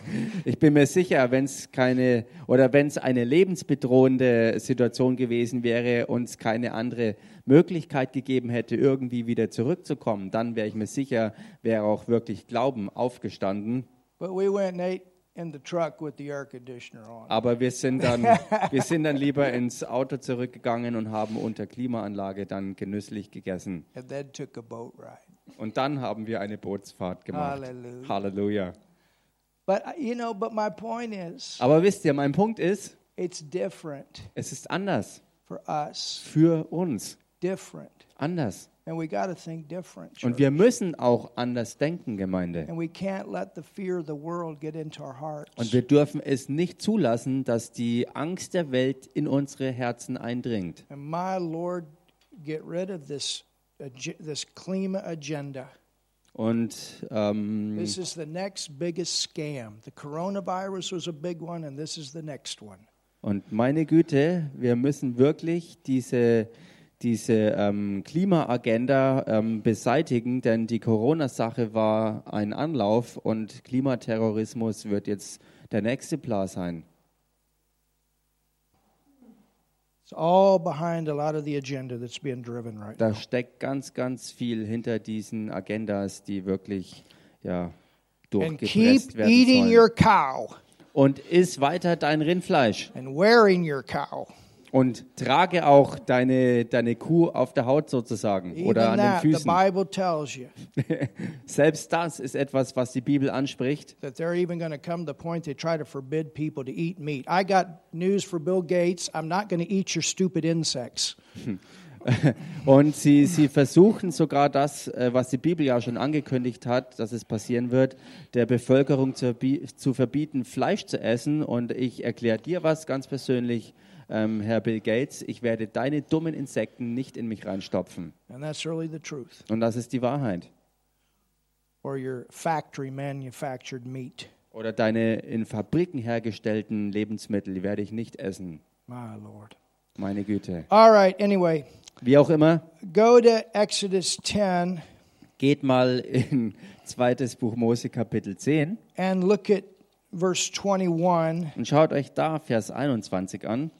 Ich bin mir sicher, wenn es keine oder wenn es eine lebensbedrohende Situation gewesen wäre und es keine andere Möglichkeit gegeben hätte, irgendwie wieder zurückzukommen, dann wäre ich mir sicher, wäre auch wirklich Glauben aufgestanden. But we went and ate in the truck with the air conditioner on. Aber wir sind dann, [laughs] wir sind dann lieber ins Auto zurückgegangen und haben unter Klimaanlage dann genüsslich gegessen. And then took a boat ride. Und dann haben wir eine Bootsfahrt gemacht. Halleluja. Halleluja. But uh, you know, but my point is, Aber wisst ihr, mein Punkt ist, es ist anders for us. für uns. Different. Anders. Und wir müssen auch anders denken, Gemeinde. And we can't let the fear of the world get into our hearts. Und wir dürfen es nicht zulassen, dass die Angst der Welt in unsere Herzen eindringt. And my Lord, get rid of this ag- this klima agenda. Und ähm, This is the next biggest scam. The coronavirus was a big one, and this is the next one. Und meine Güte, wir müssen wirklich diese, diese ähm, Klimaagenda ähm, beseitigen, denn die Corona-Sache war ein Anlauf und Klimaterrorismus wird jetzt der nächste Plan sein. Right Da steckt ganz, ganz viel hinter diesen Agendas, die wirklich ja, durchgepresst werden sollen. your cow Und iss weiter dein Rindfleisch and wearing your cow. Und trage auch deine, deine Kuh auf der Haut sozusagen Even oder an den that, the Füßen. Bible tells you [laughs] Selbst das ist etwas, was die Bibel anspricht. that they're even going to come to the point they try to forbid people to eat meat. I got news for Bill Gates. I'm not going to eat your stupid insects. [laughs] Und sie, sie versuchen sogar das, äh, was die Bibel ja schon angekündigt hat, dass es passieren wird, der Bevölkerung zu, zu verbieten, Fleisch zu essen. Und ich erkläre dir was ganz persönlich, ähm, Herr Bill Gates, ich werde deine dummen Insekten nicht in mich reinstopfen. And that's really the truth. Und das ist die Wahrheit. Or your factory manufactured meat. Oder deine in Fabriken hergestellten Lebensmittel, werde ich nicht essen. My Lord. Meine Güte. All right, anyway, Wie auch immer, go to Exodus 10 geht mal in zweites Buch Mose Kapitel 10 and look at verse 21. und schaut euch da Vers 21 an.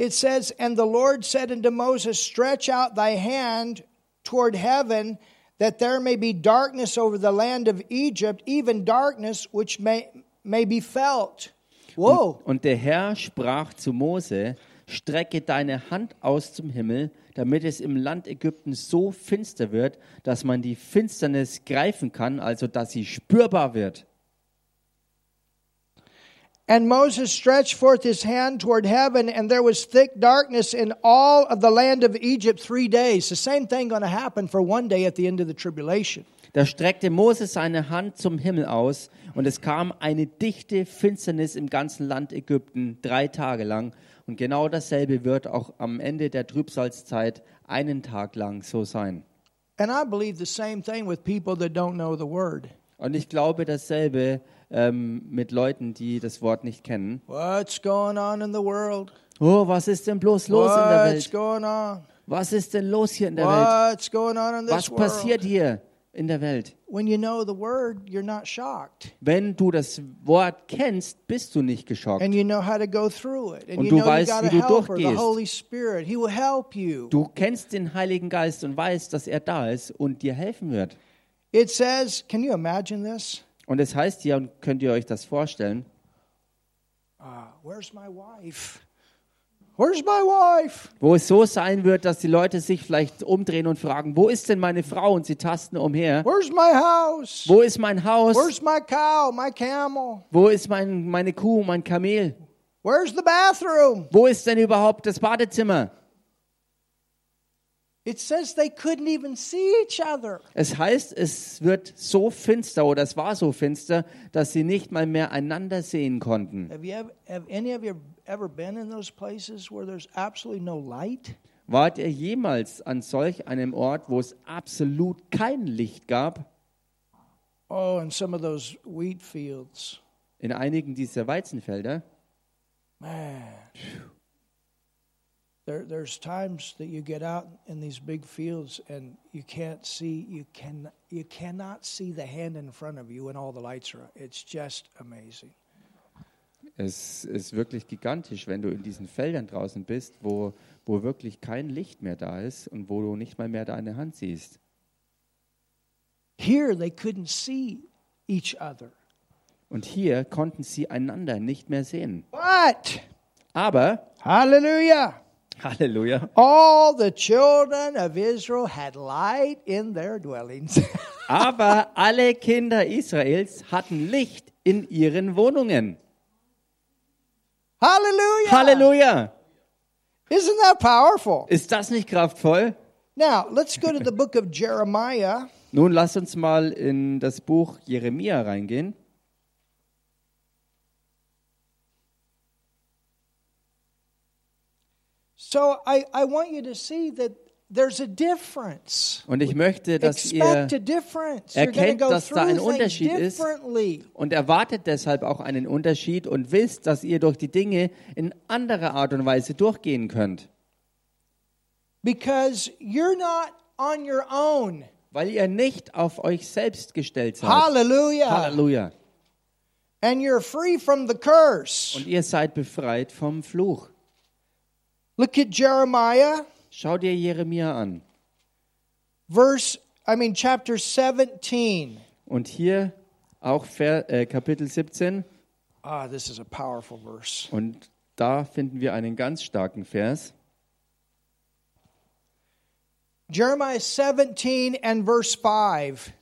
It says, And the Lord said unto Moses, Stretch out thy hand toward heaven, that there may be darkness over the land of Egypt, even darkness which may, may be felt. Whoa. Und der Herr sprach zu Mose, strecke deine Hand aus zum Himmel, damit es im Land Ägypten so finster wird, dass man die Finsternis greifen kann, also dass sie spürbar wird. And Moses stretched forth his hand toward heaven, and there was thick darkness in all of the land of Egypt three days. The same thing going to happen for one day at the end of the tribulation. Da streckte Mose seine Hand zum Himmel aus, und es kam eine dichte Finsternis im ganzen Land Ägypten drei Tage lang. Und genau dasselbe wird auch am Ende der Trübsalzeit einen Tag lang so sein. And I believe the same thing with people that don't know the word. Und ich glaube dasselbe ähm, mit Leuten, die das Wort nicht kennen. What's going on in the world? Oh, was ist denn bloß los in der What's Welt? going on? Was ist denn los hier in der Welt? What's going on in this Was passiert world? hier in der Welt? When you know the word, you're not shocked. Wenn du das Wort kennst, bist du nicht geschockt. And you know how to go through it. And Und you du know you weißt, wie du helper, the durchgehst. Holy Spirit. He will help you. Du kennst den Heiligen Geist und weißt, dass er da ist und dir helfen wird. It says, can you imagine this? Und es heißt hier, und könnt ihr euch das vorstellen, Uh, where's my wife? Where's my wife? wo es so sein wird, dass die Leute sich vielleicht umdrehen und fragen, wo ist denn meine Frau? Und sie tasten umher. Where's my house? Wo ist mein Haus? Where's my cow, my camel? Wo ist mein, meine Kuh, mein Kamel? Where's the bathroom? Wo ist denn überhaupt das Badezimmer? It says they couldn't even see each other. Es heißt, es wird so finster oder es war so finster, dass sie nicht mal mehr einander sehen konnten. Have you ever, have any of you ever been in those places where there's absolutely no light? Wart ihr jemals an solch einem Ort, wo es absolut kein Licht gab? Oh, in some of those wheat fields. in einigen dieser Weizenfelder, Man. There, there's times that you get out in these big fields and you can't see you can you cannot see the hand in front of you when all the lights are. It's just amazing. es ist wirklich gigantisch, wenn du in diesen Feldern draußen bist, wo, wo wirklich kein Licht mehr da ist und wo du nicht mal mehr deine Hand siehst. Here they couldn't see each other. Und hier konnten sie einander nicht mehr sehen. But Aber, hallelujah. [laughs] Halleluja, All the children of Israel had light in their dwellings. [laughs] aber alle Kinder Israels hatten Licht in ihren Wohnungen. hallelujah. Halleluja! Isn't that powerful? Ist das nicht kraftvoll? Now, let's go to the book of Jeremiah. Nun lasst uns mal in das Buch Jeremia reingehen. So I, I want you to see that there's a difference. Und ich möchte, dass ihr erkennt, go dass da ein Unterschied ist. und erwartet deshalb auch einen Unterschied und wisst, dass ihr durch die Dinge in anderer Art und Weise durchgehen könnt. Because you're not on your own. Weil ihr nicht auf euch selbst gestellt seid. Hallelujah. Halleluja. And you're free from the curse. Und ihr seid befreit vom Fluch. Look at Jeremiah, Schau dir Jeremia an. verse, I mean, chapter 17. Und hier auch äh, Kapitel 17. Ah, this is a powerful verse. Und da finden wir einen ganz starken Vers. Jeremiah 17 and verse 5.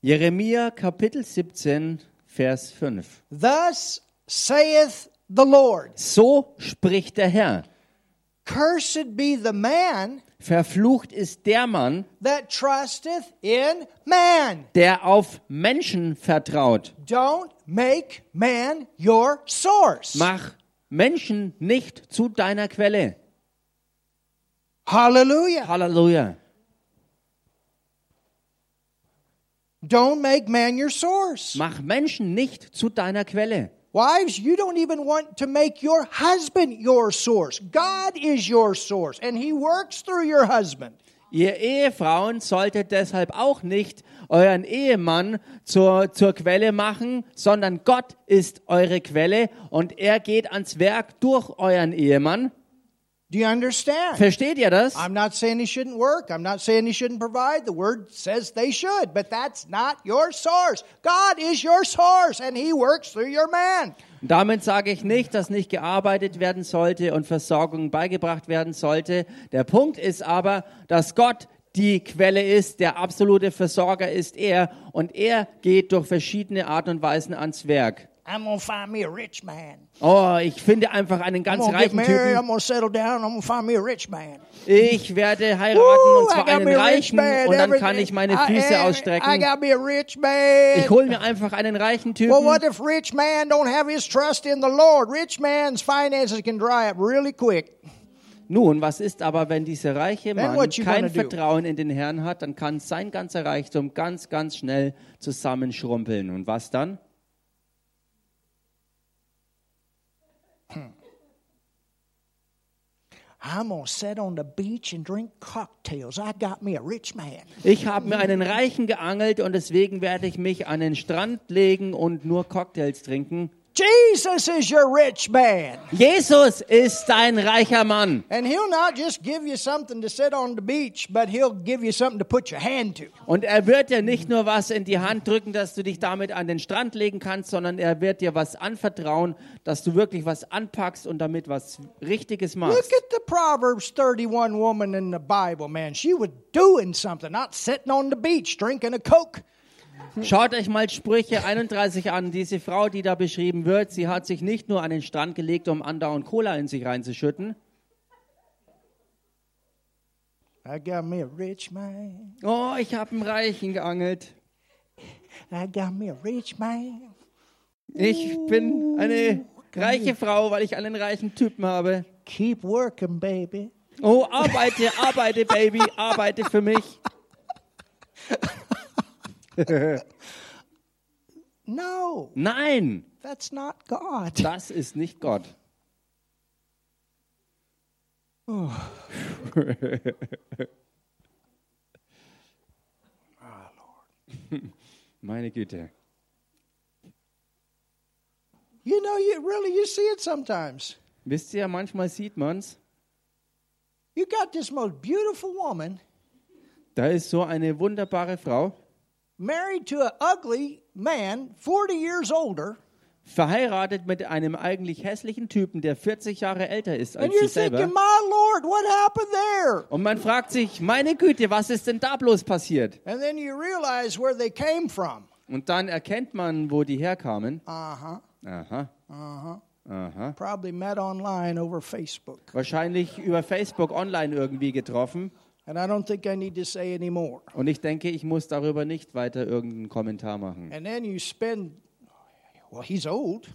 Jeremia Kapitel 17, Vers 5. Thus saith the Lord So spricht der Herr. Cursed be the man Verflucht ist der Mann, that trusteth in man. der auf Menschen vertraut. Don't make man your source. Mach Menschen nicht zu deiner Quelle. Hallelujah. Halleluja. Don't make man your source. Mach Menschen nicht zu deiner Quelle. Wives, you don't even want to make your husband your source. God is your source, and He works through your husband. Ihr Ehefrauen solltet deshalb auch nicht euren Ehemann zur, zur Quelle machen, sondern Gott ist eure Quelle und er geht ans Werk durch euren Ehemann. Do you understand? Versteht ihr das? I'm not saying he shouldn't work. I'm not saying he shouldn't provide. The word says they should, but that's not your source. God is your source, and He works through your man. Damit sage ich nicht, dass nicht gearbeitet werden sollte und Versorgung beigebracht werden sollte. Der Punkt ist aber, dass Gott die Quelle ist, der absolute Versorger ist er und er geht durch verschiedene Art und Weisen ans Werk. I'm gonna find me a rich man. Oh, ich finde einfach einen I'm ganz reichen married. Typen. gonna settle down. I'm gonna find me a rich man. Ich werde heiraten Woo, und I zwar einen me a rich reichen man. und dann kann ich meine I- Füße I ausstrecken. got me a rich man. Ich hole mir einfach einen reichen Well, what Typen. if rich man don't have his trust in the Lord? Rich man's finances can dry up really quick. Nun, was ist aber, wenn dieser reiche Mann kein? Vertrauen in den Herrn hat, dann kann sein ganzer Reichtum ganz, ganz schnell zusammenschrumpeln. Und was dann? I'm gonna sit on the beach and drink cocktails. I got me a rich man. Ich habe mir einen Reichen geangelt und deswegen werde ich mich an den Strand legen und nur Cocktails trinken. Jesus is your rich man. Jesus ist ein reicher Mann. And he'll not just give you something to sit on the beach, but he'll give you something to put your hand to. Und er wird dir nicht nur was in die Hand drücken, dass du dich damit an den Strand legen kannst, sondern er wird dir was anvertrauen, dass du wirklich was anpackst und damit was Richtiges Look machst. at the Proverbs 31 woman in the Bible, man. She was doing something, not sitting on the beach drinking a Coke. Schaut euch mal Sprüche 31 an. Diese Frau, die da beschrieben wird, sie hat sich nicht nur an den Strand gelegt, um andauernd Cola in sich reinzuschütten. I got me a rich man. Oh, ich habe einen Reichen geangelt. I got me a rich man. Ich bin eine reiche Frau, weil ich einen reichen Typen habe. Keep working, baby. Oh, arbeite, arbeite, Baby, arbeite für mich. [laughs] [laughs] No. Nein, That's not God. Das ist nicht Gott. [laughs] Meine Güte. You know, you really you see it sometimes. Wisst ihr, manchmal sieht man's. You got this most beautiful woman Da ist so eine wunderbare Frau, married to an ugly man, 40 years older, verheiratet mit einem eigentlich hässlichen Typen, der 40 Jahre älter ist als and sie selber. thinking, "My Lord, what happened there?" Und man fragt sich, meine Güte, was ist denn da bloß passiert? And then you realize where they came from. Und dann erkennt man, wo die herkamen. Uh-huh. Aha, aha. Probably met online over Facebook. Wahrscheinlich über Facebook online irgendwie getroffen. And I don't think I need to say any more. Und ich denke, ich muss darüber nicht weiter irgendeinen Kommentar machen. And then you spend well, he's old.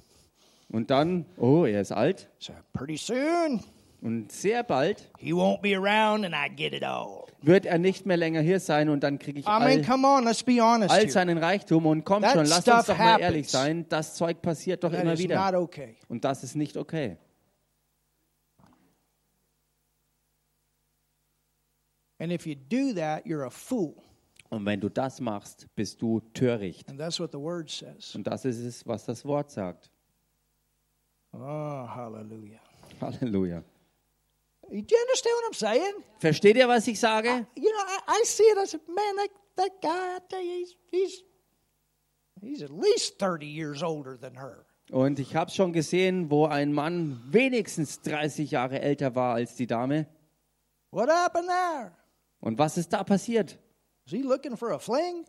Und dann, oh, er ist alt. So pretty soon Und sehr bald he won't be around and I get it all. wird er nicht mehr länger hier sein und dann kriege ich I mean, all, come on, let's be honest all seinen Reichtum. Und That schon, lasst uns doch mal ehrlich sein, das Zeug passiert doch That immer wieder. okay. Und das ist nicht okay. And if you do that, you're a fool. Und wenn du das machst, bist du töricht. And that's what the word says. Und das ist es, was das Wort sagt. Oh, hallelujah. Halleluja. Do you understand what I'm saying? Versteht ihr, was ich sage? You know, I, I see it. I said, man, that, that guy, I tell you, he's, he's, he's at least 30 years older than her. Und ich habe schon gesehen, wo ein Mann wenigstens 30 Jahre älter war als die Dame. What happened there? Und was ist da passiert? Is he looking for a fling?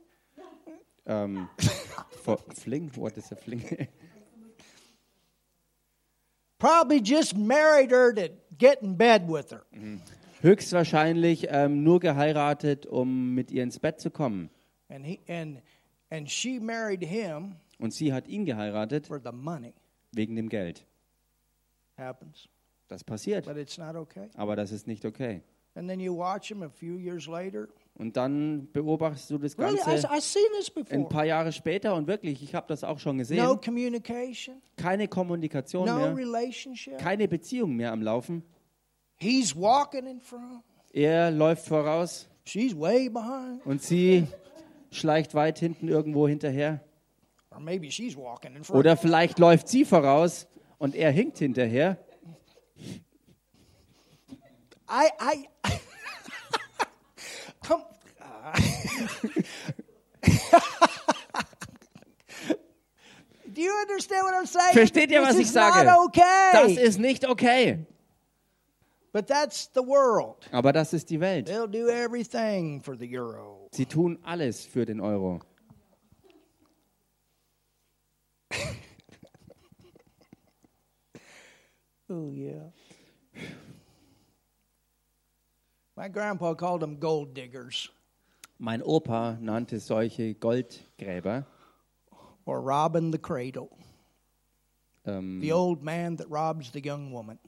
Ähm, [laughs] for, fling? What is a fling? [laughs] Probably just married her to get in bed with her. Höchstwahrscheinlich ähm, nur geheiratet, um mit ihr ins Bett zu kommen. And, he, and, and she married him Und sie hat ihn geheiratet for the money. wegen dem Geld. Happens. Das passiert. But it's not okay. Aber das ist nicht okay. And then you watch him a few years later. Und dann beobachtest du das Ganze ein paar Jahre später und wirklich, ich habe das auch schon No gesehen. communication, Keine Kommunikation no mehr, keine Beziehung mehr am Laufen. Er läuft voraus und sie schleicht weit hinten irgendwo hinterher. Oder vielleicht läuft sie voraus und er hinkt hinterher. I, I, [laughs] come. [laughs] Do you understand what I'm saying? Versteht ihr, This was ich sage? Okay. Das ist nicht okay. but that's the world. Aber das ist die Welt. They'll do everything for the euro. Sie tun alles für den Euro. [laughs] Oh yeah. My grandpa called them gold diggers Mein Opa nannte solche Goldgräber or robbing the cradle. ähm, The old man that robs the young woman.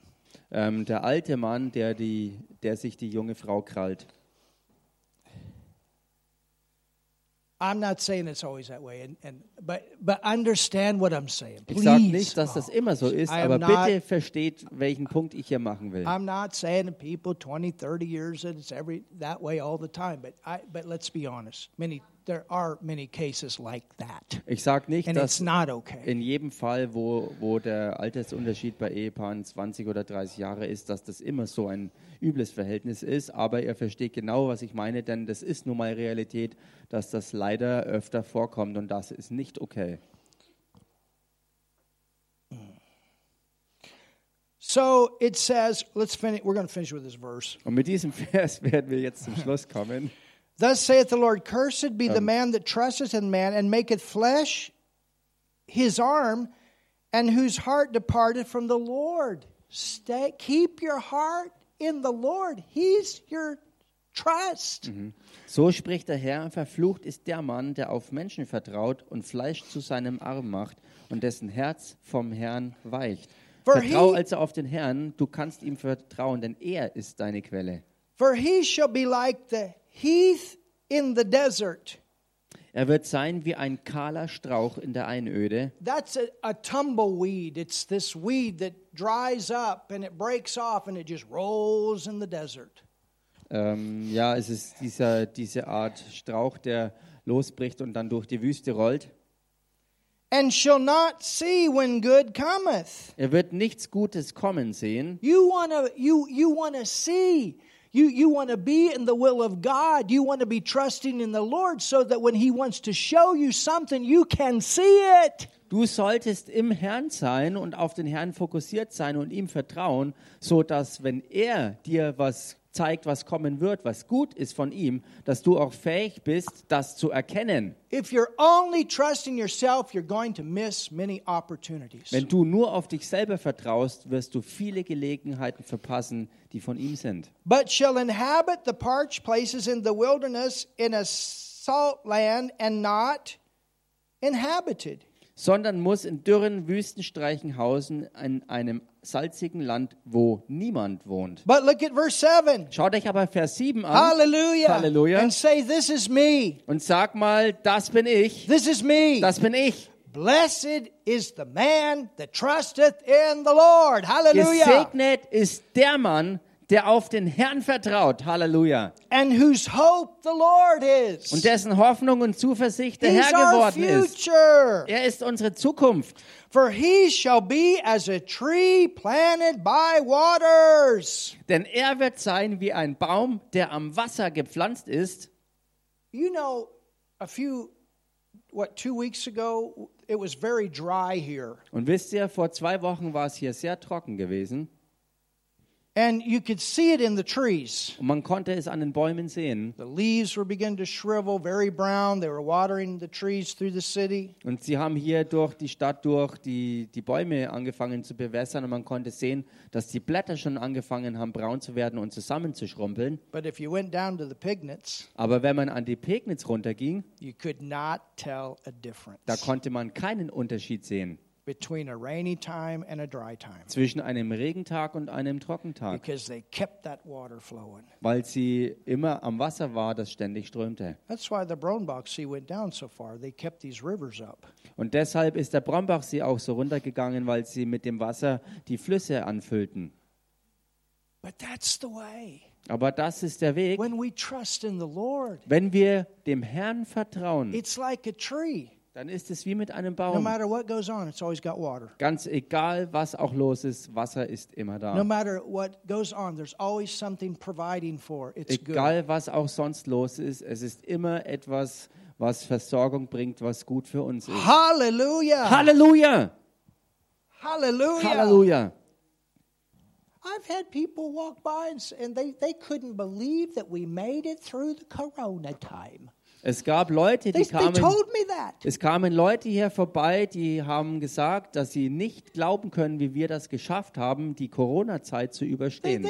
ähm, der alte Mann, der, die, der sich die junge Frau krallt. I'm not saying it's always that way, and, and but but understand what I'm saying. Ich Please. sage nicht, dass das immer so ist, aber not- bitte versteht, welchen Punkt ich hier machen will. I'm not saying to people 20, 30 years that it's every that way all the time, but I but let's be honest. Many there are many cases like that. Ich sage nicht, dass not okay. in jedem Fall, wo, wo der Altersunterschied bei Ehepaaren 20 oder 30 Jahre ist, dass das immer so ein übles Verhältnis ist. Aber er versteht genau, was ich meine, denn das ist nun mal Realität, dass das leider öfter vorkommt und das ist nicht okay. So it says, let's finish we're going to finish with this verse. Und mit diesem [laughs] Vers werden wir jetzt zum Schluss kommen. Thus saith the Lord, Cursed be the man that trusteth in man and maketh flesh his arm, and whose heart departed from the Lord. Stay, keep your heart in the Lord. He's your trust. So spricht der Herr, verflucht ist der Mann, der auf Menschen vertraut und Fleisch zu seinem Arm macht und dessen Herz vom Herrn weicht. For Vertrau he- also auf den Herrn, du kannst ihm vertrauen, denn er ist deine Quelle. For he shall be like the heath in the desert, Er wird sein wie ein kahler Strauch in der Einöde. That's a, a tumbleweed. It's this weed that dries up and it breaks off and it just rolls in the desert. Ähm, ja, es ist dieser, diese Art Strauch, der losbricht und dann durch die Wüste rollt. And shall not see when good cometh. Er wird nichts Gutes kommen sehen. You wanna you you wanna see. You you wanna be in the will of God. You wanna be trusting in the Lord so that when He wants to show you something, you can see it. Du solltest im Herrn sein und auf den Herrn fokussiert sein und ihm vertrauen, so dass wenn er dir was zeigt, was kommen wird, was gut ist von ihm, dass du auch fähig bist, das zu erkennen. If you're only trusting yourself, you're going to miss many opportunities. Wenn du nur auf dich selber vertraust, wirst du viele Gelegenheiten verpassen, die von ihm sind. But shall inhabit the parched places in the wilderness in a salt land and not inhabited. Sondern muss in dürren Wüstenstreichen hausen, in einem salzigen Land, wo niemand wohnt. But look at verse 7. Schaut euch aber Vers 7 an Hallelujah. Halleluja. And say, This is me. und sag mal, das bin ich, This is me. das bin ich. Blessed is the man that trusteth in the Lord. Hallelujah. Gesegnet ist der Mann, der auf den Herrn vertraut. Halleluja. And whose hope the Lord is. Und dessen Hoffnung und Zuversicht der He's Herr geworden ist. Er ist unsere Zukunft. For he shall be as a tree planted by waters. Denn er wird sein wie ein Baum, der am Wasser gepflanzt ist. You know, a few, what, two weeks ago, it was very dry here. Und wisst ihr, vor zwei Wochen war es hier sehr trocken gewesen. And you could see it in the trees. Und man konnte es an den Bäumen sehen. The leaves were beginning to shrivel, very brown. They were watering the trees through the city. Und sie haben hier durch die Stadt durch die, die Bäume angefangen zu bewässern. Und man konnte sehen, dass die Blätter schon angefangen haben, braun zu werden und zusammenzuschrumpeln. But if you went down to the Pignets, Aber wenn man an die Pegnitz runterging, you could not tell a difference da konnte man keinen Unterschied sehen between a rainy time and a dry time zwischen einem Regentag und einem Trockentag, because they kept that water flowing. weil sie immer am Wasser war, das ständig strömte. That's why the Brownbach Sea went down so far. They kept these rivers up. Und deshalb ist der Brombachsee auch so runtergegangen, weil sie mit dem Wasser die Flüsse anfüllten. But that's the way. Aber das ist der Weg. When we trust in the Lord, Wenn wir dem Herrn vertrauen, it's like a tree. Dann ist es wie mit einem Baum. Ganz egal, was auch los ist, Wasser ist immer No da. matter what goes on, there's always something providing for. It's good. Egal, was auch sonst los ist, es ist immer etwas, was Versorgung bringt, was gut für uns ist. Hallelujah. Halleluja! Hallelujah. Halleluja! I've had people walk by and they, they couldn't believe that we made it through the corona time. Es gab Leute, die kamen. Es kamen Leute hier vorbei, die haben gesagt, dass sie nicht glauben können, wie wir das geschafft haben, die Corona-Zeit zu überstehen.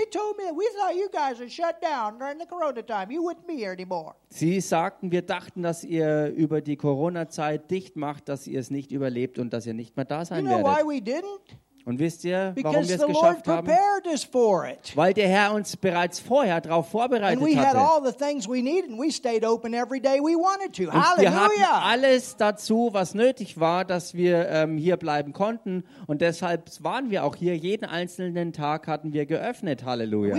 Sie sagten, wir dachten, dass ihr über die Corona-Zeit dicht macht, dass ihr es nicht überlebt und dass ihr nicht mehr da sein werdet. Und wisst ihr, warum wir es geschafft haben? Weil der Herr uns bereits vorher darauf vorbereitet hatte. Und wir hatten alles dazu, was nötig war, dass wir ähm, hier bleiben konnten. Und deshalb waren wir auch hier. Jeden einzelnen Tag hatten wir geöffnet. Halleluja.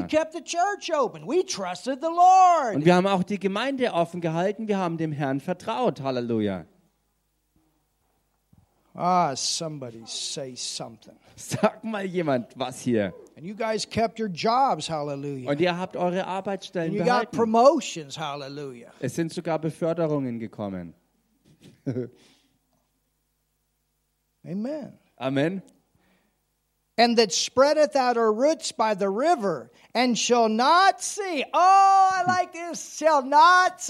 Und wir haben auch die Gemeinde offen gehalten. Wir haben dem Herrn vertraut. Halleluja. Ah, somebody say something. Sag mal jemand was hier. And you guys kept your jobs, hallelujah. Und ihr habt eure And Arbeitsstellen you got behalten. promotions, hallelujah. Es sind sogar Beförderungen gekommen. [laughs] Amen. Amen. And that spreadeth out her roots by the river, and shall not see. Oh, I like this. Shall not.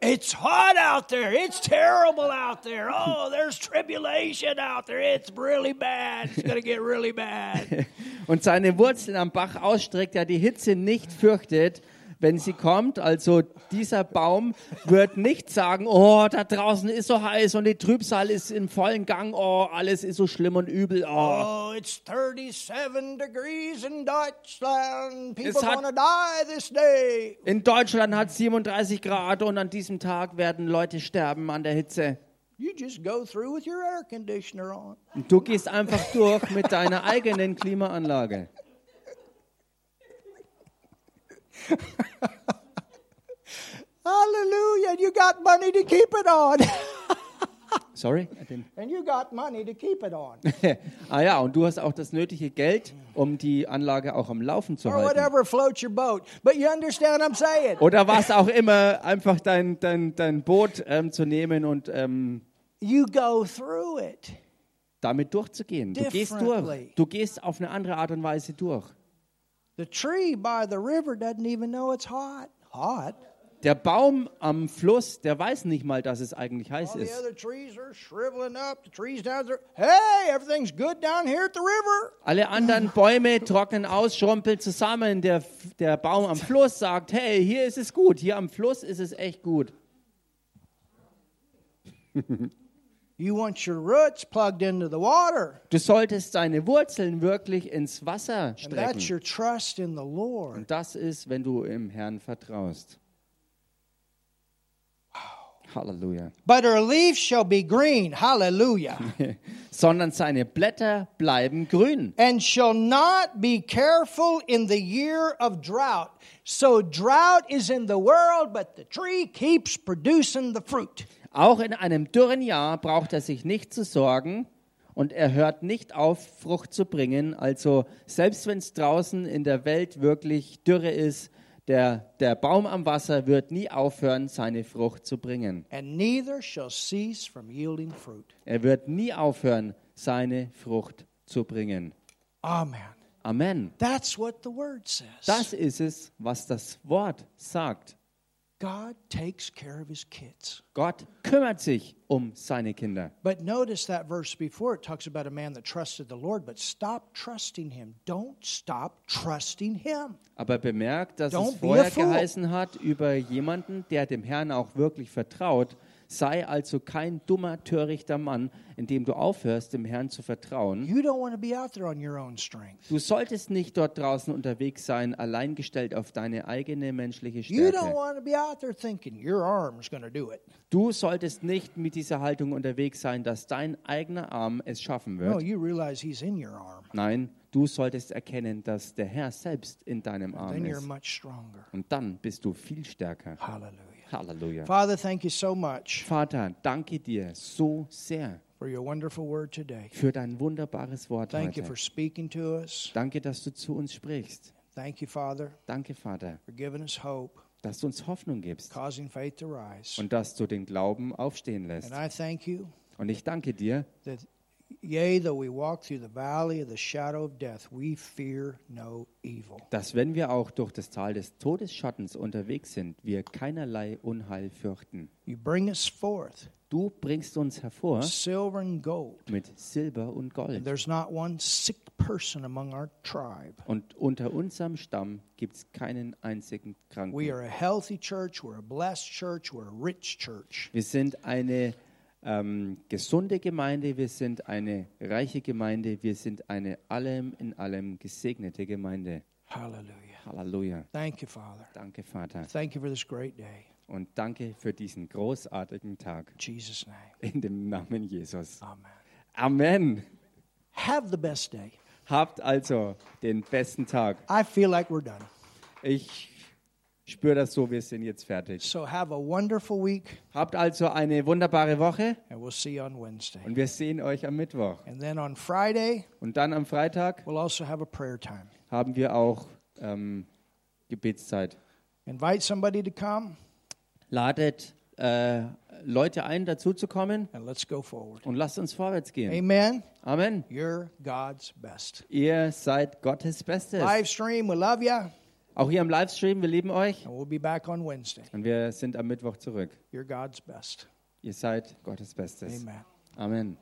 It's hot out there. It's terrible out there. Oh, there's tribulation out there. It's really bad. It's going to get really bad. [laughs] Und seine Wurzeln am Bach ausstreckt, der die Hitze nicht fürchtet, wenn sie kommt. Also dieser Baum wird nicht sagen, oh, da draußen ist so heiß und die Trübsal ist im vollen Gang, oh, alles ist so schlimm und übel, oh. Oh, it's 37 degrees in Deutschland. People gonna die this day. In Deutschland hat es 37 Grad und an diesem Tag werden Leute sterben an der Hitze. You just go through with your air conditioner on. Du gehst einfach durch mit deiner eigenen Klimaanlage. [laughs] Hallelujah. And you got money to keep it on. [laughs] Sorry? I didn't- and you got money to keep it on. [laughs] ah ja, und du hast auch das nötige Geld, um die Anlage auch am Laufen zu or halten. whatever floats your boat. But you understand what I'm saying? Oder was auch immer, einfach dein, dein, dein Boot ähm, zu nehmen und ähm, You go through it. damit durchzugehen. Du gehst durch. Du gehst auf eine andere Art und Weise durch. The tree by the river doesn't even know it's hot. Hot. Der Baum am Fluss, der weiß nicht mal, dass es eigentlich heiß ist. other trees are shriveling up. The trees down there. Hey, everything's good down here at the river. Alle anderen Bäume trocknen aus, schrumpeln zusammen. Der, der Baum am Fluss sagt, hey, hier ist es gut. Hier am Fluss ist es echt gut. [laughs] You want your roots plugged into the water. Du solltest deine Wurzeln wirklich ins Wasser strecken. And that's your trust in the Lord. Und das ist, wenn du im Herrn vertraust. Halleluja. But her leaves shall be green. Hallelujah. [laughs] Sondern seine Blätter bleiben grün. and shall not be careful in the year of drought. So drought is in the world, but the tree keeps producing the fruit. Auch in einem dürren Jahr braucht er sich nicht zu sorgen und er hört nicht auf, Frucht zu bringen. Also selbst wenn es draußen in der Welt wirklich Dürre ist, der, der Baum am Wasser wird nie aufhören, seine Frucht zu bringen. And neither shall cease from yielding fruit. Er wird nie aufhören, seine Frucht zu bringen. Amen. Amen. That's what the word says. Das ist es, was das Wort sagt. Gott kümmert sich um seine Kinder. But notice that verse before it talks about a man that trusted the Lord, but stop trusting him. Don't stop trusting him. Aber bemerkt, dass Don't es vorher geheißen hat über jemanden, der dem Herrn auch wirklich vertraut. Sei also kein dummer, törichter Mann, indem du aufhörst, dem Herrn zu vertrauen. You don't want to be out there on your own strength. Du solltest nicht dort draußen unterwegs sein, alleingestellt auf deine eigene menschliche You don't Stärke. want to be out there thinking your arm's going to do it. Du solltest nicht mit dieser Haltung unterwegs sein, dass dein eigener Arm es schaffen No, wird. you realize he's in your arm. Nein, du solltest erkennen, dass der Herr selbst in deinem Then Arm you're ist. much stronger. Und dann bist du viel stärker. Hallelujah. Halleluja. Father, thank you so much Vater, danke dir so sehr for your wonderful word today. für dein wunderbares Wort Thank you heute. for speaking to us. Danke, dass du zu uns sprichst. Thank you, Father, Danke, Vater, for giving us hope, dass du uns Hoffnung gibst causing faith to rise. und dass du den Glauben aufstehen lässt. And I thank you Und ich danke dir, that, yea, though we walk through the valley of the shadow of death, we fear no evil. dass wenn wir auch durch das Tal des Todesschattens unterwegs sind, wir keinerlei Unheil fürchten. You bring us forth, Du bringst uns hervor silver and gold. mit Silber und And Gold. there's not one sick person among our tribe. Und unter unserem Stamm gibt es keinen einzigen We Kranken. are a healthy church, we're a blessed church, we're a rich church. Wir sind eine ähm, gesunde Gemeinde, wir sind eine reiche Gemeinde, wir sind eine allem in allem gesegnete Gemeinde. Hallelujah. Halleluja. Thank you, Father. Danke, Vater. Thank you for this great day. Und danke für diesen großartigen Tag. In Jesus' name. In dem Namen Jesus. Amen. Amen. Have the best day. Habt also den besten Tag. I feel like we're done. Ich spüre das so, wir sind jetzt fertig. So have a wonderful week, Habt also eine wunderbare Woche and we'll see you on Wednesday. und wir sehen euch am Mittwoch. And then on Friday, Und dann am Freitag we'll also have a prayer time. haben wir auch ähm, Gebetszeit. Invite somebody to come, Ladet äh, Leute ein, dazu zu kommen and let's go forward. und lasst uns vorwärts gehen. Amen. Amen. You're God's best. Ihr seid Gottes Bestes. Live stream, we love you, Auch hier im Livestream, wir lieben euch and we'll be back on Wednesday. und wir sind am Mittwoch zurück. You're God's best. Ihr seid Gottes Bestes. Amen. Amen.